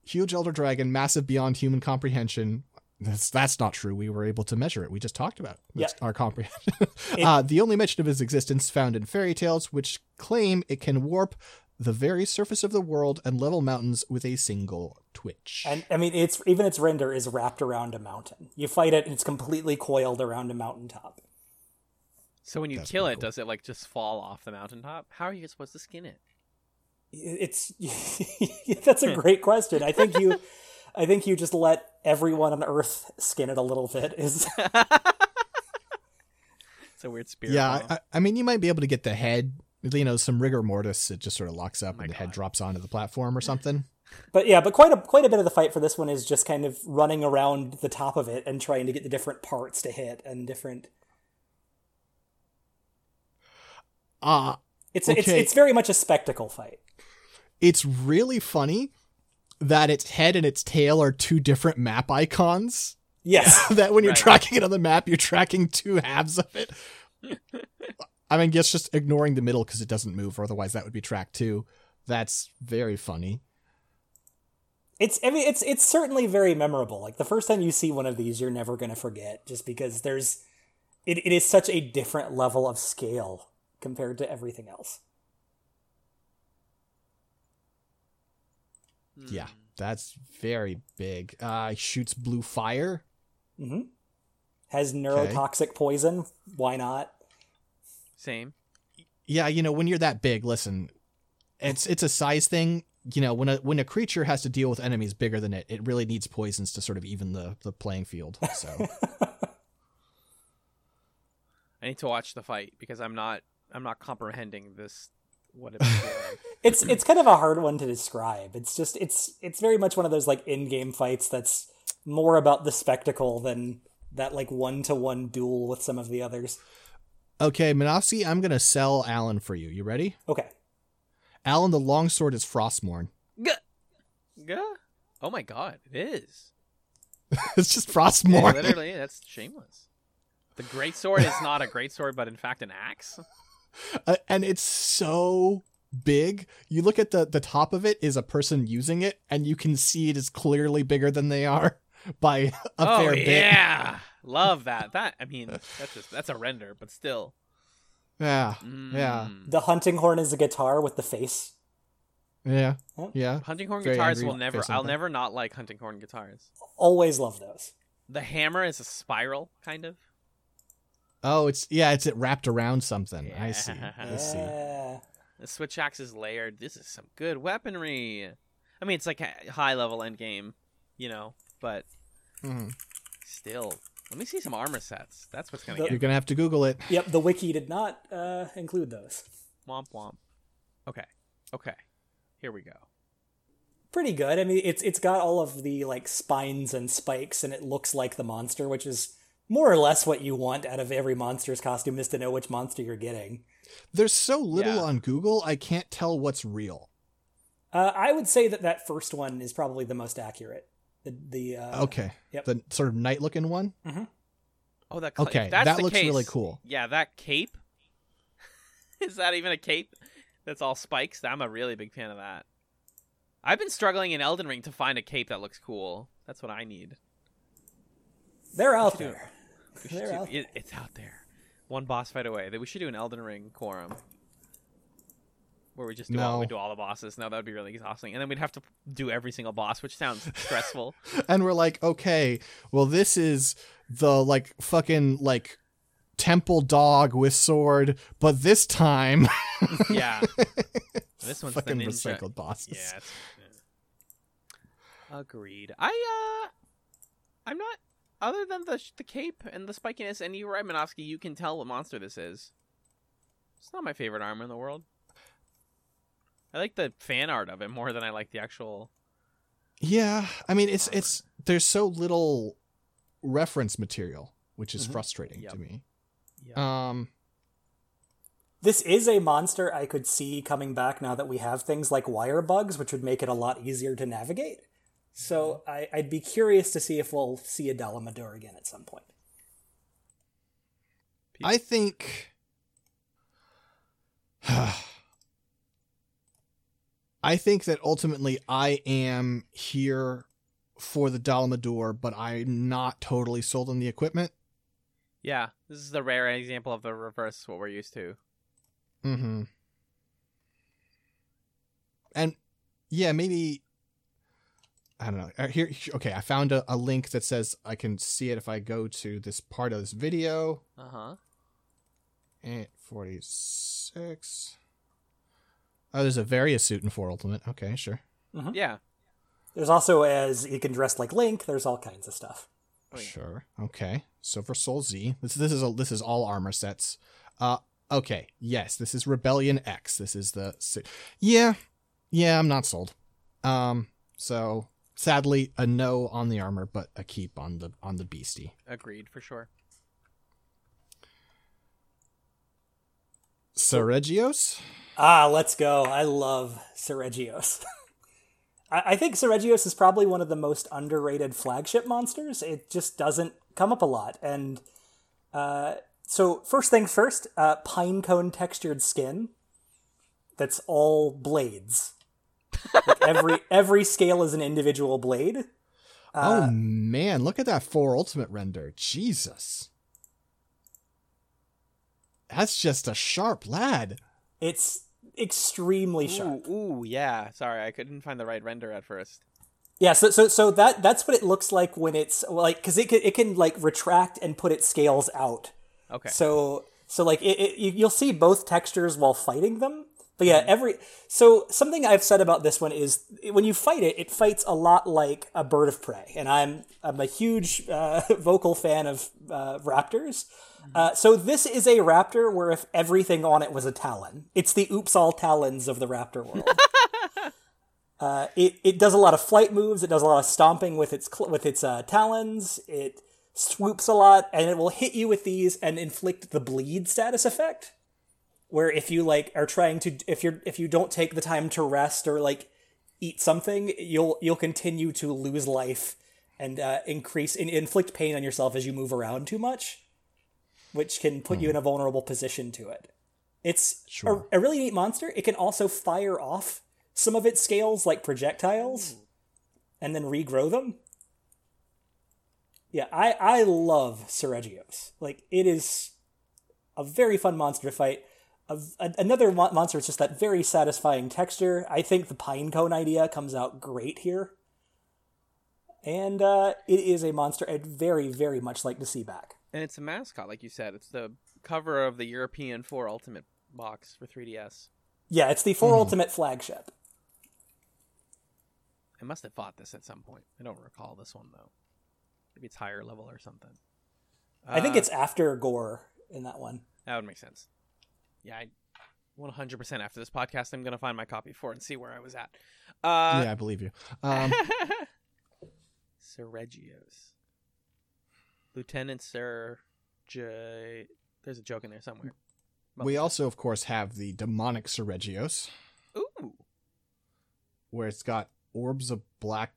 huge elder dragon, massive beyond human comprehension. That's that's not true. We were able to measure it. We just talked about. It's our comprehension. (laughs) Uh, the only mention of its existence found in fairy tales, which claim it can warp the very surface of the world and level mountains with a single twitch. And I mean, it's even its render is wrapped around a mountain. You fight it, and it's completely coiled around a mountaintop. So when you That's kill it, cool. does it like just fall off the mountaintop? How are you supposed to skin it? It's (laughs) that's a great question. I think you, (laughs) I think you just let everyone on Earth skin it a little bit. Is (laughs) It's a weird spirit. Yeah. I, I mean, you might be able to get the head, you know, some rigor mortis. It just sort of locks up my and the head drops onto the platform or something. but yeah, but quite a quite a bit of the fight for this one is just kind of running around the top of it and trying to get the different parts to hit and different. Uh, It's it's it's very much a spectacle fight. it's really funny that its head and its tail are two different map icons. Yes. (laughs) that when you're Right. tracking it on the map, you're tracking two halves of it. (laughs) I mean, guess just ignoring the middle because it doesn't move, or otherwise that would be track two. That's very funny. It's I mean it's it's certainly very memorable. Like the first time you see one of these, you're never going to forget, just because there's it, it is such a different level of scale compared to everything else. Yeah, Hmm. that's very big. Uh, shoots blue fire. Mm-hmm. Has neurotoxic poison. Why not? Same. yeah, you know, when you're that big, listen, it's it's a size thing. You know, when a when a creature has to deal with enemies bigger than it, it really needs poisons to sort of even the the playing field. So (laughs) I need to watch the fight because I'm not I'm not comprehending this what it's (laughs) doing. It's it's kind of a hard one to describe. It's just it's it's very much one of those like in-game fights that's more about the spectacle than that like one-to-one duel with some of the others. Okay, Minovsky, I'm gonna sell Alan for you. You ready? Okay. Alan, the longsword is Frostmourne. Gah. Oh my god, it is. (laughs) it's just Yeah, literally, that's shameless. The great sword is not a great sword, but in fact an axe. (laughs) Uh, and it's so big. You look at the the top of it is a person using it, and you can see it is clearly bigger than they are by (laughs) a oh fair bit. yeah, love that. That I mean, that's just that's a render, but still. Yeah, yeah, Mm. The hunting horn is a guitar with the face. yeah, yeah. Hunting horn Very guitars will never. I'll never not like hunting horn guitars. Always love those. The hammer is a spiral, kind of. Oh, it's yeah, it's it wrapped around something. I see. I see. Yeah. The switch axe is layered. This is some good weaponry. I mean, it's like a high level end game, you know, but Mhm. still. Let me see some armor sets. That's what's gonna The- get You're gonna have to Google it. Yep, the wiki did not uh, include those. womp womp. Okay, okay, here we go. Pretty good. I mean, it's it's got all of the like spines and spikes, and it looks like the monster, which is more or less what you want out of every monster's costume is to know which monster you're getting. There's so little Yeah. on Google, I can't tell what's real. Uh, I would say that that first one is probably the most accurate. The the uh, Okay. Yep. The sort of night looking one. Mm-hmm. Oh, that cl- Okay, that's that the looks case- really cool. Yeah, that cape. (laughs) Is that even a cape? That's all spikes. I'm a really big fan of that. I've been struggling in Elden Ring to find a cape that looks cool. That's what I need. They're out do there. They're do- out it- it's out there. One boss fight away. That we should do an Elden Ring quorum. Where we just do all we do all the bosses. No, that would be really exhausting. And then we'd have to do every single boss, which sounds (laughs) stressful. and we're like, okay, well, this is the like fucking like temple dog with sword, but this time (laughs) yeah. (laughs) This one's fucking the ninja. recycled bosses. Yeah, yeah. Agreed. I uh, I'm not. Other than the the cape and the spikiness, and you, right, Minovsky, you can tell what monster this is. It's not my favorite armor in the world. I like the fan art of it more than I like the actual. Yeah, I mean, it's it's there's so little reference material, which is Mhm. frustrating Yep. to me. Yeah. Um, This is a monster I could see coming back now that we have things like wire bugs, which would make it a lot easier to navigate. So I, I'd be curious to see if we'll see a Dalamadur again at some point. I think. (sighs) I think that ultimately I am here for the Dalamadur, but I'm not totally sold on the equipment. yeah, this is the rare example of the reverse what we're used to. Mm-hmm. And yeah, maybe I don't know. Uh, Here, okay, I found a, a link that says I can see it if I go to this part of this video. Uh huh. Eight forty six. Oh, there's a Various suit in Four Ultimate. Okay, sure. Yeah. There's also as you can dress like Link. There's all kinds of stuff. Oh, yeah. Sure. Okay. So for Soul Z. This this is a, this is all armor sets. Uh okay. Yes, this is Rebellion X. This is the si- Yeah. Yeah, I'm not sold. Um so sadly a no on the armor but a keep on the on the beastie. Agreed for sure. Seregios? Ah, let's go. I love Seregios. (laughs) I, I think Seregios is probably one of the most underrated flagship monsters. It just doesn't come up a lot. And uh, so, first things first, uh, pine cone textured skin that's all blades. Like (laughs) every every scale is an individual blade. oh man, look at that 4 ultimate render. Jesus. That's just a sharp lad. It's extremely sharp. Ooh, ooh, yeah. Sorry, I couldn't find the right render at first. Yeah, so so so that that's what it looks like when it's like because it can, it can like retract and put its scales out. Okay. So so like it, it, you- you'll see both textures while fighting them. But yeah, every so something I've said about this one is when you fight it, it fights a lot like a bird of prey, and I'm I'm a huge uh, (laughs) vocal fan of uh, raptors. Uh, so this is a raptor where if everything on it was a talon, it's the oops all talons of the raptor world. (laughs) Uh, it, it does a lot of flight moves. It does a lot of stomping with its cl- with its uh, talons. It swoops a lot, and it will hit you with these and inflict the bleed status effect. Where if you like are trying to if you're if you don't take the time to rest or like eat something, you'll you'll continue to lose life and uh, increase and inflict pain on yourself as you move around too much, which can put you in a vulnerable position to it. It's Sure. a, a really neat monster. It can also fire off some of its scales like projectiles and then regrow them. Yeah, I, I love Seregios. Like, it is a very fun monster to fight. A, a- another mo- monster is just that very satisfying texture. I think the pine cone idea comes out great here. And uh, it is a monster I'd very, very much like to see back. And it's a mascot, like you said. It's the cover of the European 4 Ultimate box for 3DS. Yeah, it's the 4 Ultimate flagship. I must have fought this at some point. I don't recall this one though. Maybe it's higher level or something. I think Uh, it's after Gore in that one. that would make sense. Yeah, I 100% after this podcast, I'm gonna find my copy for it and see where I was at. Uh, yeah, I believe you. Um (laughs) Seregios. Lieutenant Sir J. There's a joke in there somewhere. we also of course have the demonic Seregios. Ooh. where it's got orbs of black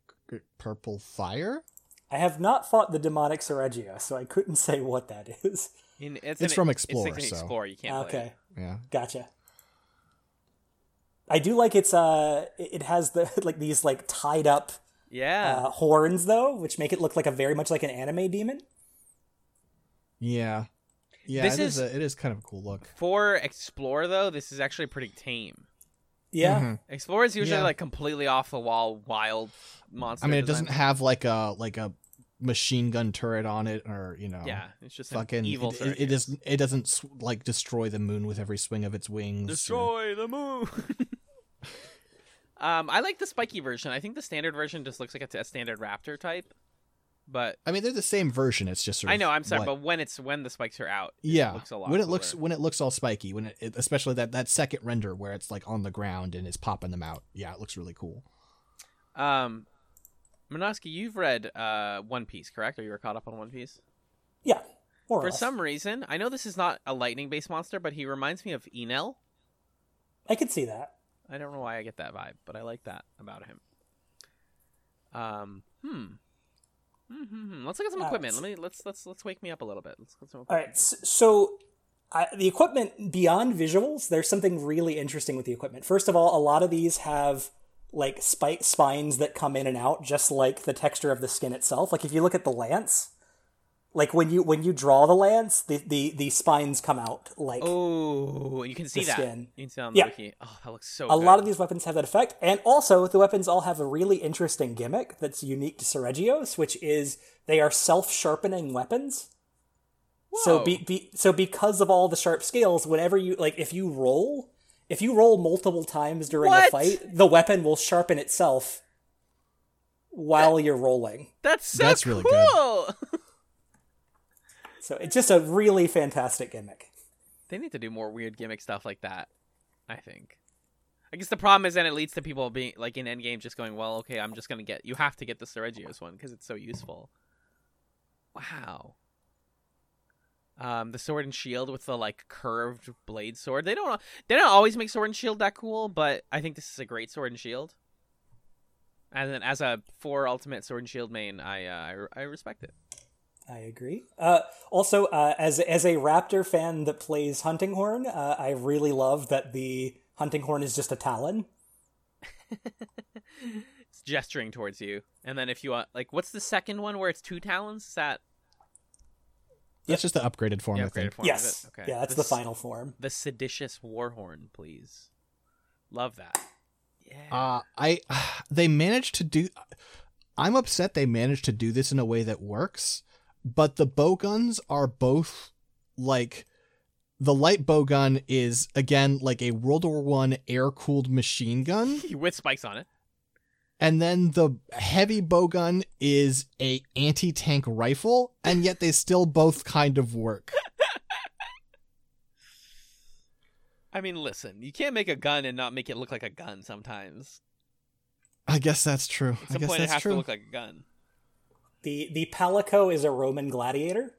purple fire. I have not fought the demonic Seregio, so I couldn't say what that is. In, it's It's an- from It's Explorer, like an so- Explorer. You can't play Okay, it. Yeah. gotcha. I do like it's uh it it has the (laughs) like these like tied up Yeah. uh, horns though, which make it look like a very much like an anime demon. Yeah. Yeah, This it is, is- a, it is kind of a cool look. For Explorer though, this is actually pretty tame. Yeah, Mhm. Explorer is usually Yeah. like completely off the wall, wild monster. I mean, it design. doesn't have like a like a machine gun turret on it, or you know, Yeah, it's just fucking evil. It, it, it is. It doesn't like destroy the moon with every swing of its wings. or- destroy the moon. (laughs) um, I like the spiky version. I think the standard version just looks like a standard raptor type. But I mean, they're the same version. It's just. Sort I know, I'm sorry, what- but when it's when the spikes are out, it yeah, looks a lot when it cooler. looks when it looks all spiky, when it, it especially that that second render where it's like on the ground and it's popping them out. Yeah, it looks really cool. Um, Minovsky, you've read uh One Piece, correct? Or you were caught up on One Piece? yeah. More or For less. some reason, I know this is not a lightning-based monster, but he reminds me of Enel. I could see that. I don't know why I get that vibe, but I like that about him. Um, hmm. Hmm, hmm, hmm. Let's look at some Uh, equipment. it's- Let me let's let's let's wake me up a little bit. Let's get some All right, so I, the equipment beyond visuals, there's something really interesting with the equipment. First of all, a lot of these have like spike spines that come in and out, just like the texture of the skin itself. Like if you look at the lance, like when you when you draw the lance, the the, the spines come out like Oh, you can see the that. skin. You can see on the Yeah. wiki. Oh, that looks so. a good. lot of these weapons have that effect, and also the weapons all have a really interesting gimmick that's unique to Seregios, which is they are self-sharpening weapons. So Whoa. be, be so because of all the sharp scales, whenever you like, if you roll, if you roll multiple times during a fight, the weapon will sharpen itself while you're rolling. That's so That's really good. (laughs) So it's just a really fantastic gimmick. they need to do more weird gimmick stuff like that. I think. I guess the problem is then it leads to people being like in endgame just going, well, okay, I'm just gonna get. You have to get the Seregios one because it's so useful. Wow. Um, the sword and shield with the like curved blade sword. They don't. They don't always make sword and shield that cool, but I think this is a great sword and shield. And then as a four ultimate sword and shield main, I uh, I, I respect it. I agree. Uh, also, uh, as as a Raptor fan that plays Hunting Horn, uh, I really love that the Hunting Horn is just a talon. it's gesturing towards you, and then if you want, like, what's the second one where it's two talons? Is that That's just the upgraded form. the I upgraded think. form? yes. Okay. Yeah, that's the, the final form. The seditious warhorn, please. Love that. Yeah. Uh, I (sighs) they managed to do. I'm upset they managed to do this in a way that works, but the bow guns are both like the light bow gun is again like a World War One air cooled machine gun, (laughs) With spikes on it. and then the heavy bow gun is a anti tank rifle, and yet they still both kind of work. (laughs) I mean, listen, you can't make a gun and not make it look like a gun sometimes. I guess that's true. At I some guess point, it that's has true. to look like a gun. The the Palico is a Roman gladiator.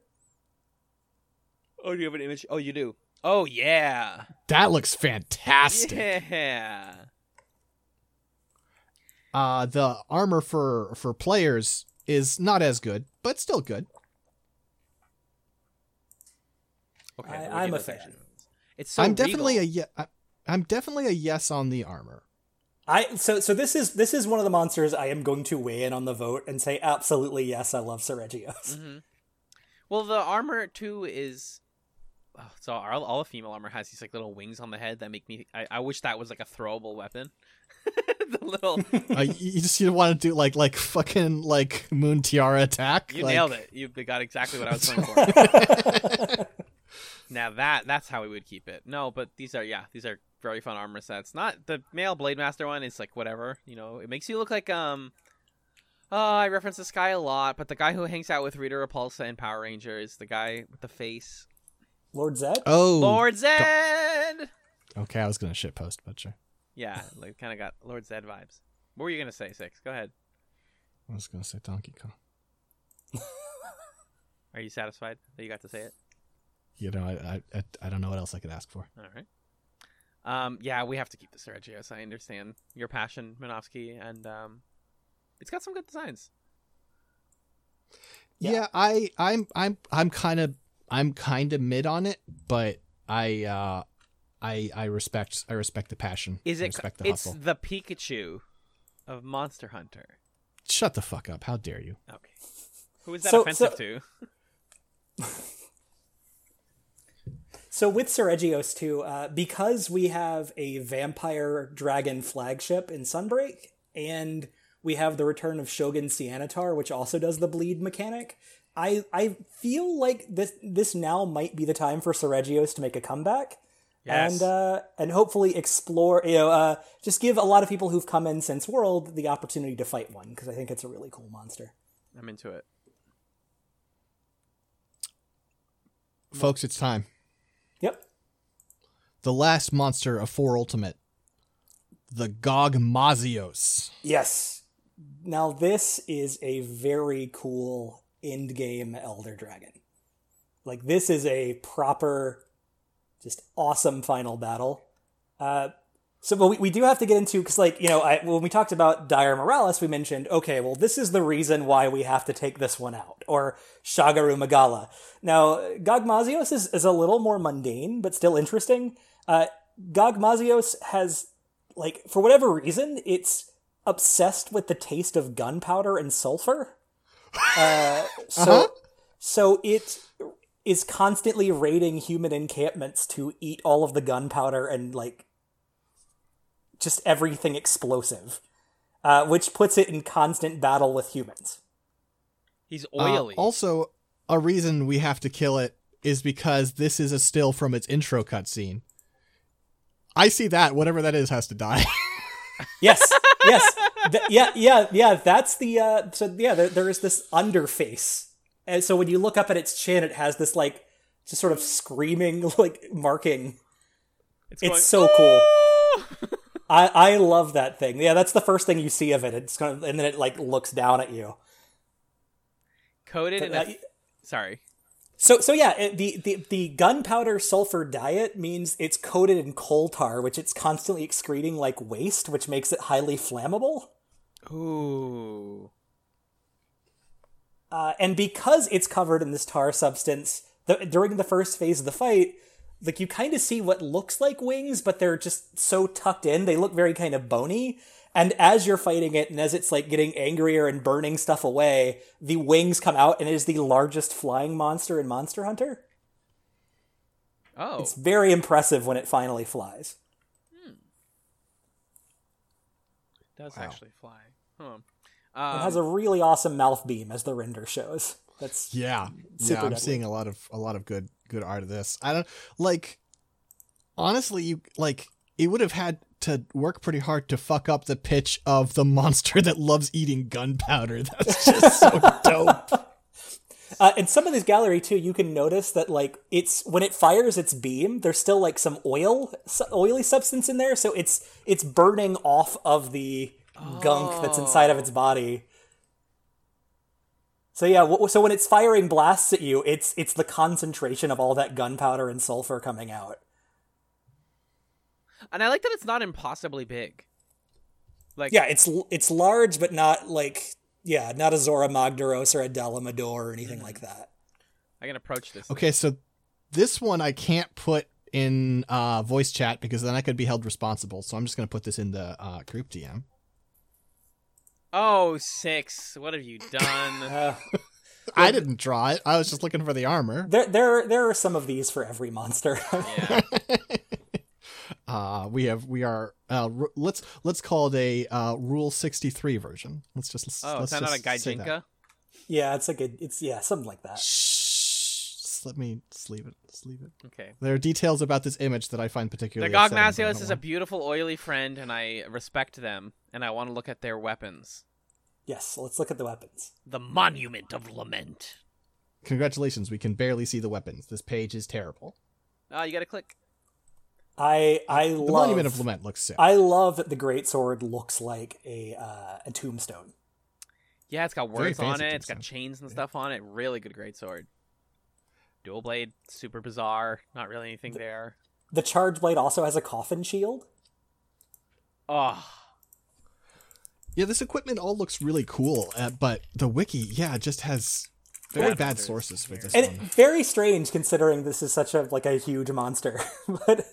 Oh, do you have an image? Oh, you do. Oh, yeah. that looks fantastic. Yeah. Uh, the armor for for players is not as good, but still good. Okay, I, I'm a fan. section. It's so I'm definitely a ye- I- I'm definitely a yes on the armor. I so so this is this is one of the monsters I am going to weigh in on the vote and say absolutely yes. I love Seregios. Mhm. Well, the armor too is. oh, so all, all the female armor has these like little wings on the head that make me. I, I wish that was like a throwable weapon. (laughs) the little. (laughs) uh, you you just you want to do like like fucking like moon tiara attack. You like- nailed it. You got exactly what I was going for. (laughs) now that that's how we would keep it. No, but these are yeah, these are very fun armor sets. Not the male Blade Master one is like whatever, you know. It makes you look like um Oh, I reference this guy a lot, but the guy who hangs out with Rita Repulsa in Power Rangers, the guy with the face. Lord Zed. Oh, Lord Zed. Okay, I was gonna shit post, but sure. Yeah, like kind of got Lord Zed vibes. What were you gonna say, Six? Go ahead. I was gonna say Donkey Kong. Are you satisfied that you got to say it? You know, I I I, I don't know what else I could ask for. All right. Um, yeah, we have to keep the Seregios. I understand your passion, Minovsky, and um, it's got some good designs. Yeah, Yeah. I I'm I'm I'm kind of I'm kind of mid on it, but I uh I I respect I respect the passion. Is I it? respect the It's hustle. the Pikachu of Monster Hunter. Shut the fuck up. How dare you? Okay. Who is that So- offensive so- to? (laughs) So with Seregios too, uh, because we have a vampire dragon flagship in Sunbreak, and we have the return of Shogun Ceanataur, which also does the bleed mechanic. I I feel like this this now might be the time for Seregios to make a comeback. Yes. And uh, and hopefully explore, you know, uh, just give a lot of people who've come in since World the opportunity to fight one because I think it's a really cool monster. I'm into it. Folks, it's time. The last monster of 4 Ultimate. The Gogmazios. Yes. Now this is a very cool end game Elder Dragon. Like this is a proper, just awesome final battle. Uh, so, but we, we do have to get into because, like, you know, I, when we talked about Dire Miralis, we mentioned, okay, well, this is the reason why we have to take this one out, or Shagaru Magala. Now, Gogmazios is, is a little more mundane, but still interesting. Uh, Gogmazios has, like, for whatever reason, it's obsessed with the taste of gunpowder and sulfur. Uh, so, Uh-huh. so it is constantly raiding human encampments to eat all of the gunpowder and like just everything explosive, uh, which puts it in constant battle with humans. He's Uh, oily. also, a reason we have to kill it is because this is a still from its intro cutscene. I see that. Whatever that is has to die. (laughs) Yes, yes, Th- yeah, yeah, yeah. That's the uh, so yeah. There, there is this underface, and so when you look up at its chin, it has this like just sort of screaming (laughs) like marking. it's It's going, so cool. "Oh!" I I love that thing. Yeah, that's the first thing you see of it. It's kind of, and then it like looks down at you. Coated in But, a. uh, Sorry. So so yeah, the the the gunpowder sulfur diet means it's coated in coal tar, which it's constantly excreting like waste, which makes it highly flammable. Ooh. Uh, and because it's covered in this tar substance, the, during the first phase of the fight, like you kind of see what looks like wings, but they're just so tucked in. They look very kind of bony. And as you're fighting it, and as it's like getting angrier and burning stuff away, the wings come out, and it is the largest flying monster in Monster Hunter. Oh. It's very impressive when it finally flies. It does Wow. actually fly. Huh. It Um, has a really awesome mouth beam, as the render shows. That's Yeah, Super yeah. I'm deadly. seeing a lot of a lot of good good art of this. I don't like. Honestly, you like it would have had to work pretty hard to fuck up the pitch of the monster (laughs) that loves eating gunpowder. That's just so (laughs) dope. Uh, in some of this gallery too, you can notice that like it's when it fires its beam, there's still like some oil, su- oily substance in there, so it's it's burning off of the gunk that's inside of its body. So yeah, w- so when it's firing blasts at you, it's it's the concentration of all that gunpowder and sulfur coming out. And I like that it's not impossibly big. Like Yeah, it's it's large, but not like yeah, not a Zorah Magdaros or a Dalamadur or anything like that. I can approach this. Okay, so this one I can't put in uh, voice chat because then I could be held responsible. So I'm just gonna put this in the uh, group DM. Oh, six. What have you done? (laughs) Uh, (laughs) I didn't draw it. I was just looking for the armor. there there there are some of these for every monster. (laughs) yeah. Uh, we have we are uh, r- let's let's call it a uh, Rule 63 version. Let's just Oh, let's is that not a just. Gijinka? yeah, it's like a it's yeah, something like that. Shh. Just let me just leave it. Just leave it. Okay. There are details about this image that I find particularly. upsetting, but I Gogmazios don't is a beautiful, oily friend, and I respect them, and I want to look at their weapons. Yes, let's look at the weapons. The Monument of Lament. Congratulations, we can barely see the weapons. This page is terrible. Oh, you gotta click. I I The love Monument of Lament looks sick. I love that the great sword looks like a uh, a tombstone. Yeah, it's got words on fancy it. It's got chains and stuff on it. Really good Great Sword. Dual blade, super bizarre. Not really anything there. The charge blade also has a coffin shield. Oh, Yeah, this equipment all looks really cool, uh, but the wiki, yeah, just has very Bad bad sources for this And one. very strange considering this is such a like a huge monster. (laughs) but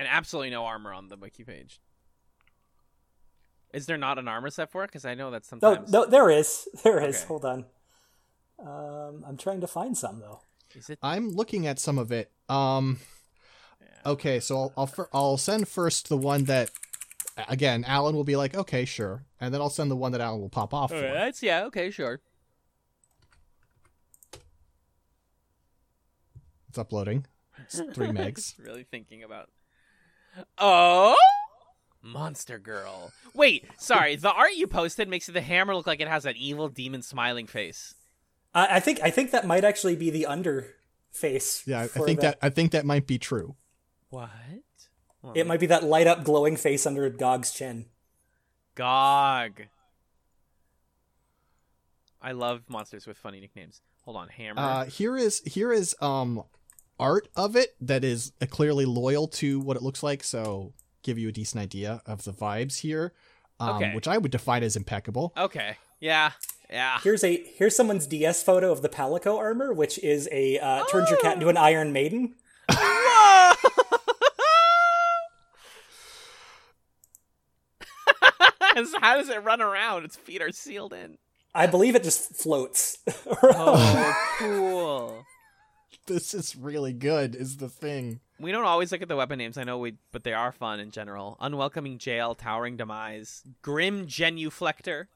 And absolutely no armor on the wiki page. Is there not an armor set for it? Because I know that no, sometimes. no, there is, (laughs) there is. Okay. Hold on. Um, I'm trying to find some though. Is it? I'm looking at some of it. Um, okay, so I'll I'll, fir- I'll send first the one that, again, Alan will be like, okay, sure, and then I'll send the one that Alan will pop off Okay, for. that's yeah. Okay, sure. It's uploading. It's three (laughs) megs. Just really thinking about. Oh, Monster Girl. Wait, sorry. The art you posted makes the hammer look like it has an evil demon smiling face. I, I think I think that might actually be the under face. Yeah, I think the- that I think that might be true. What? Well, it might be that light up glowing face under Gog's chin. Gog. I love monsters with funny nicknames. Hold on, hammer. Uh, here is here is um art of it that is uh, clearly loyal to what it looks like. So give you a decent idea of the vibes here, um, Okay. which I would define as impeccable. okay. Yeah. Yeah. Here's a here's someone's DS photo of the Palico armor, which is a uh, turns your cat into an Iron Maiden. Whoa! (laughs) How does it run around? Its feet are sealed in. I believe it just floats. (laughs) Oh, cool. (laughs) This is really good. Is the thing. We don't always look at the weapon names. I know we, but they are fun in general. Unwelcoming jail, towering demise, grim genuflector,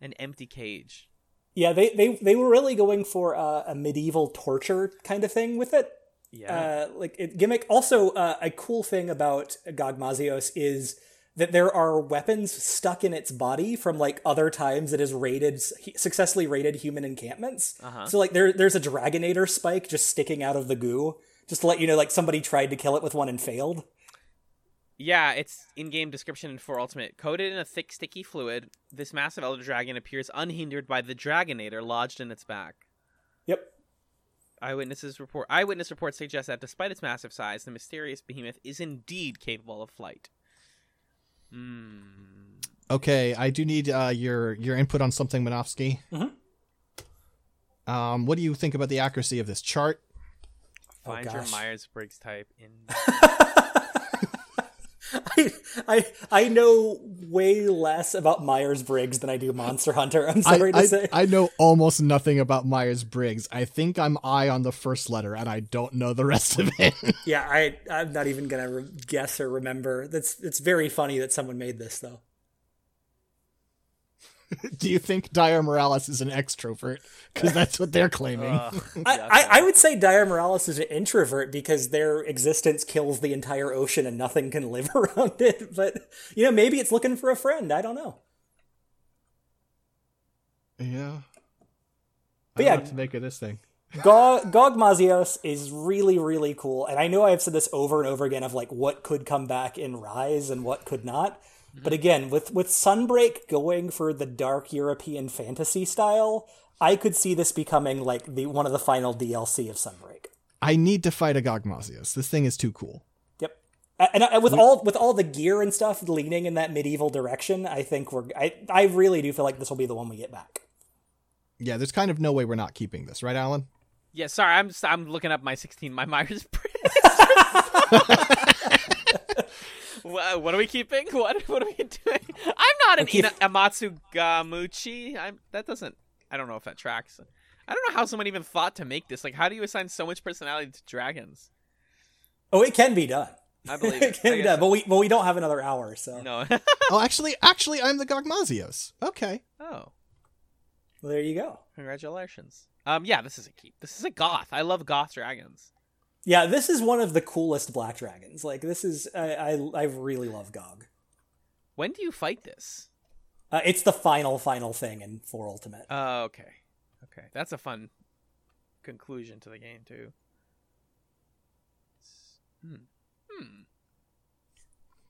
and empty cage. yeah, they, they they were really going for uh, a medieval torture kind of thing with it. Yeah. Uh, like it, gimmick. Also, uh, a cool thing about Gogmazios is that there are weapons stuck in its body from like other times it has raided successfully raided human encampments. Uh-huh. So like there there's a Dragonator spike just sticking out of the goo, just to let you know like somebody tried to kill it with one and failed. Yeah, it's in-game description in 4 Ultimate. Coated in a thick, sticky fluid, this massive elder dragon appears unhindered by the Dragonator lodged in its back. Yep. Eyewitnesses report eyewitness reports suggest that despite its massive size, the mysterious behemoth is indeed capable of flight. Hmm. Okay, I do need uh, your your input on something, Minovsky. Mhm. Um, what do you think about the accuracy of this chart? Oh, Find your gosh. Myers Briggs type in. (laughs) (laughs) I, I I know way less about Myers Briggs than I do Monster Hunter. I'm I, sorry to I, say. I know almost nothing about Myers Briggs. I think I'm I on the first letter, and I don't know the rest of it. yeah, I (laughs) I'm not even gonna re- guess or remember. That's it's very funny that someone made this though. (laughs) do you think Dire Miralis is an extrovert? Because that's what they're claiming. Ugh, (laughs) I. I, I would say Dire Miralis is an introvert because their existence kills the entire ocean and nothing can live (laughs) around it. But you know, maybe it's looking for a friend. I don't know. yeah. But I yeah, to make of this thing. Gog, Gogmazios is really, really cool. And I know I've said this over and over again of like what could come back in Rise and what could not. But mm-hmm. again, with, with Sunbreak going for the dark European fantasy style, I could see this becoming like the one of the final DLC of Sunbreak. I need to fight a Gogmazios. This thing is too cool. Yep. And, uh, and with all with all the gear and stuff leaning in that medieval direction, I think we're I, I really do feel like this will be the one we get back. Yeah, there's kind of no way we're not keeping this, right, Alan? Yeah, sorry, I'm just, I'm looking up my 16 my Myers Briggs. (laughs) (laughs) (laughs) Wha- what are we keeping? (laughs) What what are we doing? I'm not an keep- Ina- Amatsu Gamuchi. I'm that doesn't. I don't know if that tracks. I don't know how someone even thought to make this. Like, how do you assign so much personality to dragons? Oh, it can be done. I believe (laughs) it it. can I be guess done, but we but we don't have another hour, so No. (laughs) oh, actually, actually, I'm the Gogmazios. Okay. oh, well, there you go. congratulations. Um, yeah, this is a keep. This is a goth. I love goth dragons. Yeah, this is one of the coolest black dragons. Like this is I I, I really love Gog. When do you fight this? Uh, it's the final final thing in Four Ultimate. Oh, okay. Okay. That's a fun conclusion to the game too. Hmm. Hmm.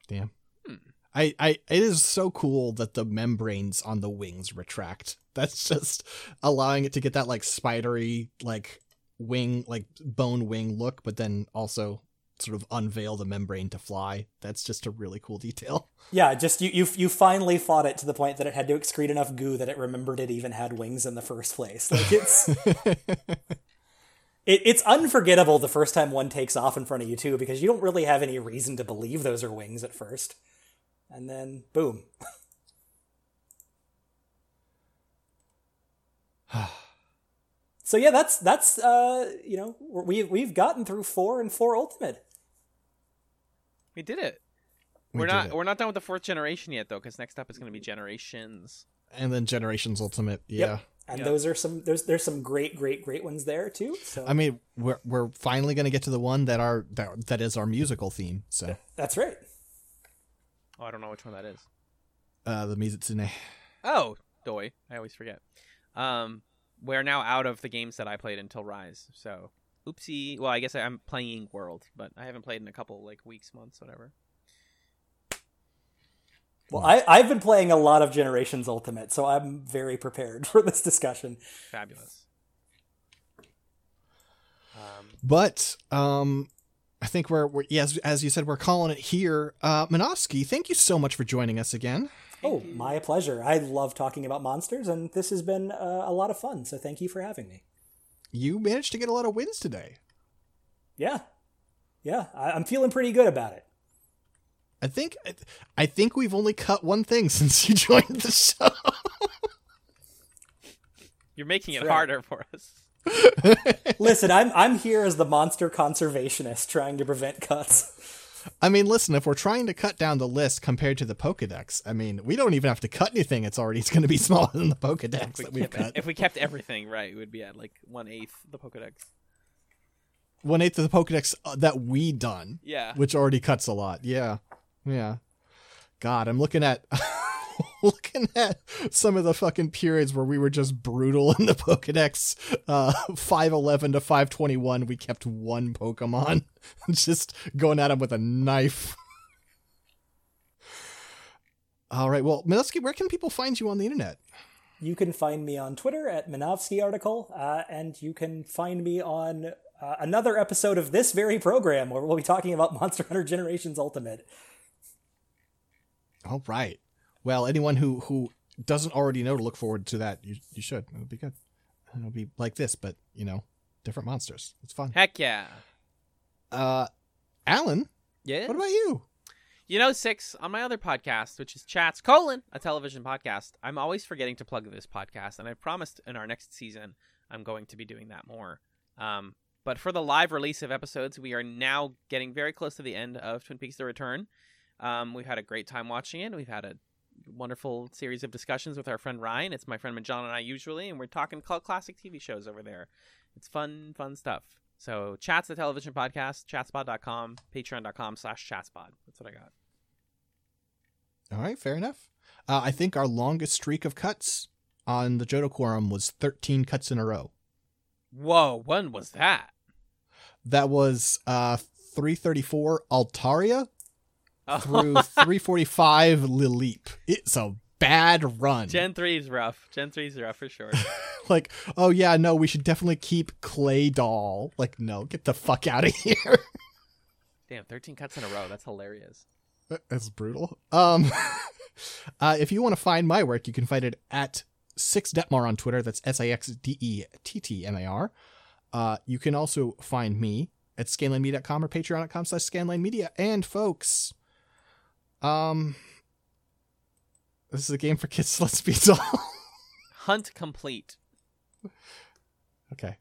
Damn. Hmm. I, I, it is so cool that the membranes on the wings retract. That's just allowing it to get that like spidery, like wing, like bone wing look, but then also sort of unveil the membrane to fly. That's just a really cool detail. (laughs) Yeah, just you, you you finally fought it to the point that it had to excrete enough goo that it remembered it even had wings in the first place. Like it's (laughs) it, it's unforgettable the first time one takes off in front of you too, because you don't really have any reason to believe those are wings at first, and then boom. (sighs) (sighs) (sighs) so yeah, that's that's uh you know we we've gotten through four and four ultimate. We did it. We We are not it. we're not done with the fourth generation yet though, because next up is going to be generations. and then Generations Ultimate. Yeah. Yep. And Yep. those are some there's there's some great great great ones there too. So I mean, we're we're finally going to get to the one that our that, that is our musical theme. So, that's right. Oh, I don't know which one that is. uh the Mizutsune. Oh, Doi. I always forget. Um, we're now out of the games that I played until Rise. So, oopsie. Well, I guess I'm playing World, but I haven't played in a couple like weeks, months, whatever. Well, I, I've been playing a lot of Generations Ultimate, so I'm very prepared (laughs) for this discussion. Fabulous. Um, But um I think we're, we're yes, as you said, we're calling it here. Uh Minovsky, thank you so much for joining us again. Oh, my pleasure. I love talking about monsters, and this has been uh, a lot of fun, so thank you for having me. You managed to get a lot of wins today. Yeah. Yeah, I, I'm feeling pretty good about it. I think I think we've only cut one thing (laughs) since you joined the show. you're making it Right. harder for us. (laughs) Listen, I'm I'm here as the monster conservationist trying to prevent cuts. I mean, listen, if we're trying to cut down the list compared to the Pokedex, I mean, we don't even have to cut anything. It's already going to be (laughs) smaller than the Pokedex If we, that we've kept, cut. if we kept everything right, it would be at like one eighth the Pokedex. One eighth of the Pokedex uh, that we done, Yeah. which already cuts a lot. Yeah, yeah. God, I'm looking at (laughs) looking at some of the fucking periods where we were just brutal in the Pokedex. Uh, 511 to 521, we kept one Pokemon, (laughs) just going at him with a knife. (laughs) All right, well, Minovsky, where can people find you on the internet? You can find me on Twitter at Minovsky Article, uh, and you can find me on uh, another episode of this very program where we'll be talking about Monster Hunter Generations Ultimate. All right. Well, anyone who who doesn't already know to look forward to that, you you should. It'll be good. It'll be like this, but you know, different monsters. It's fun. Heck yeah. Uh, Alan, Yeah. what about you? You know, six on my other podcast, which is Chats colon a television podcast. I'm always forgetting to plug this podcast, and I promised in our next season I'm going to be doing that more. Um, but for the live release of episodes, we are now getting very close to the end of Twin Peaks: The Return. Um, we've had a great time watching it. We've had a wonderful series of discussions with our friend Ryan. It's my friend John and I usually, and we're talking cl- classic TV shows over there. It's fun, fun stuff. So, Chats the television podcast, chatspod.com, patreon.com slash chatspod. That's what I got. All right, fair enough. Uh, I think our longest streak of cuts on the Jodo Quorum was 13 cuts in a row. Whoa, when was that? That was uh 334 Altaria through (laughs) 345 Lileep. It's a bad run. Gen 3 is rough. Gen 3 is rough for sure. (laughs) like, oh yeah, no, we should definitely keep Claydol. Like, no, get the fuck out of (laughs) here. Damn, 13 cuts in a row. That's hilarious. That's brutal. Um, uh, if you want to find my work, you can find it at Six Dettmar on Twitter. That's S I X D E T T M A R. Uh, you can also find me at scanlinemedia.com or patreon.com slash scanlinemedia. And folks, um, this is a game for kids. (laughs) Let's be (laughs) dull. Hunt complete. okay.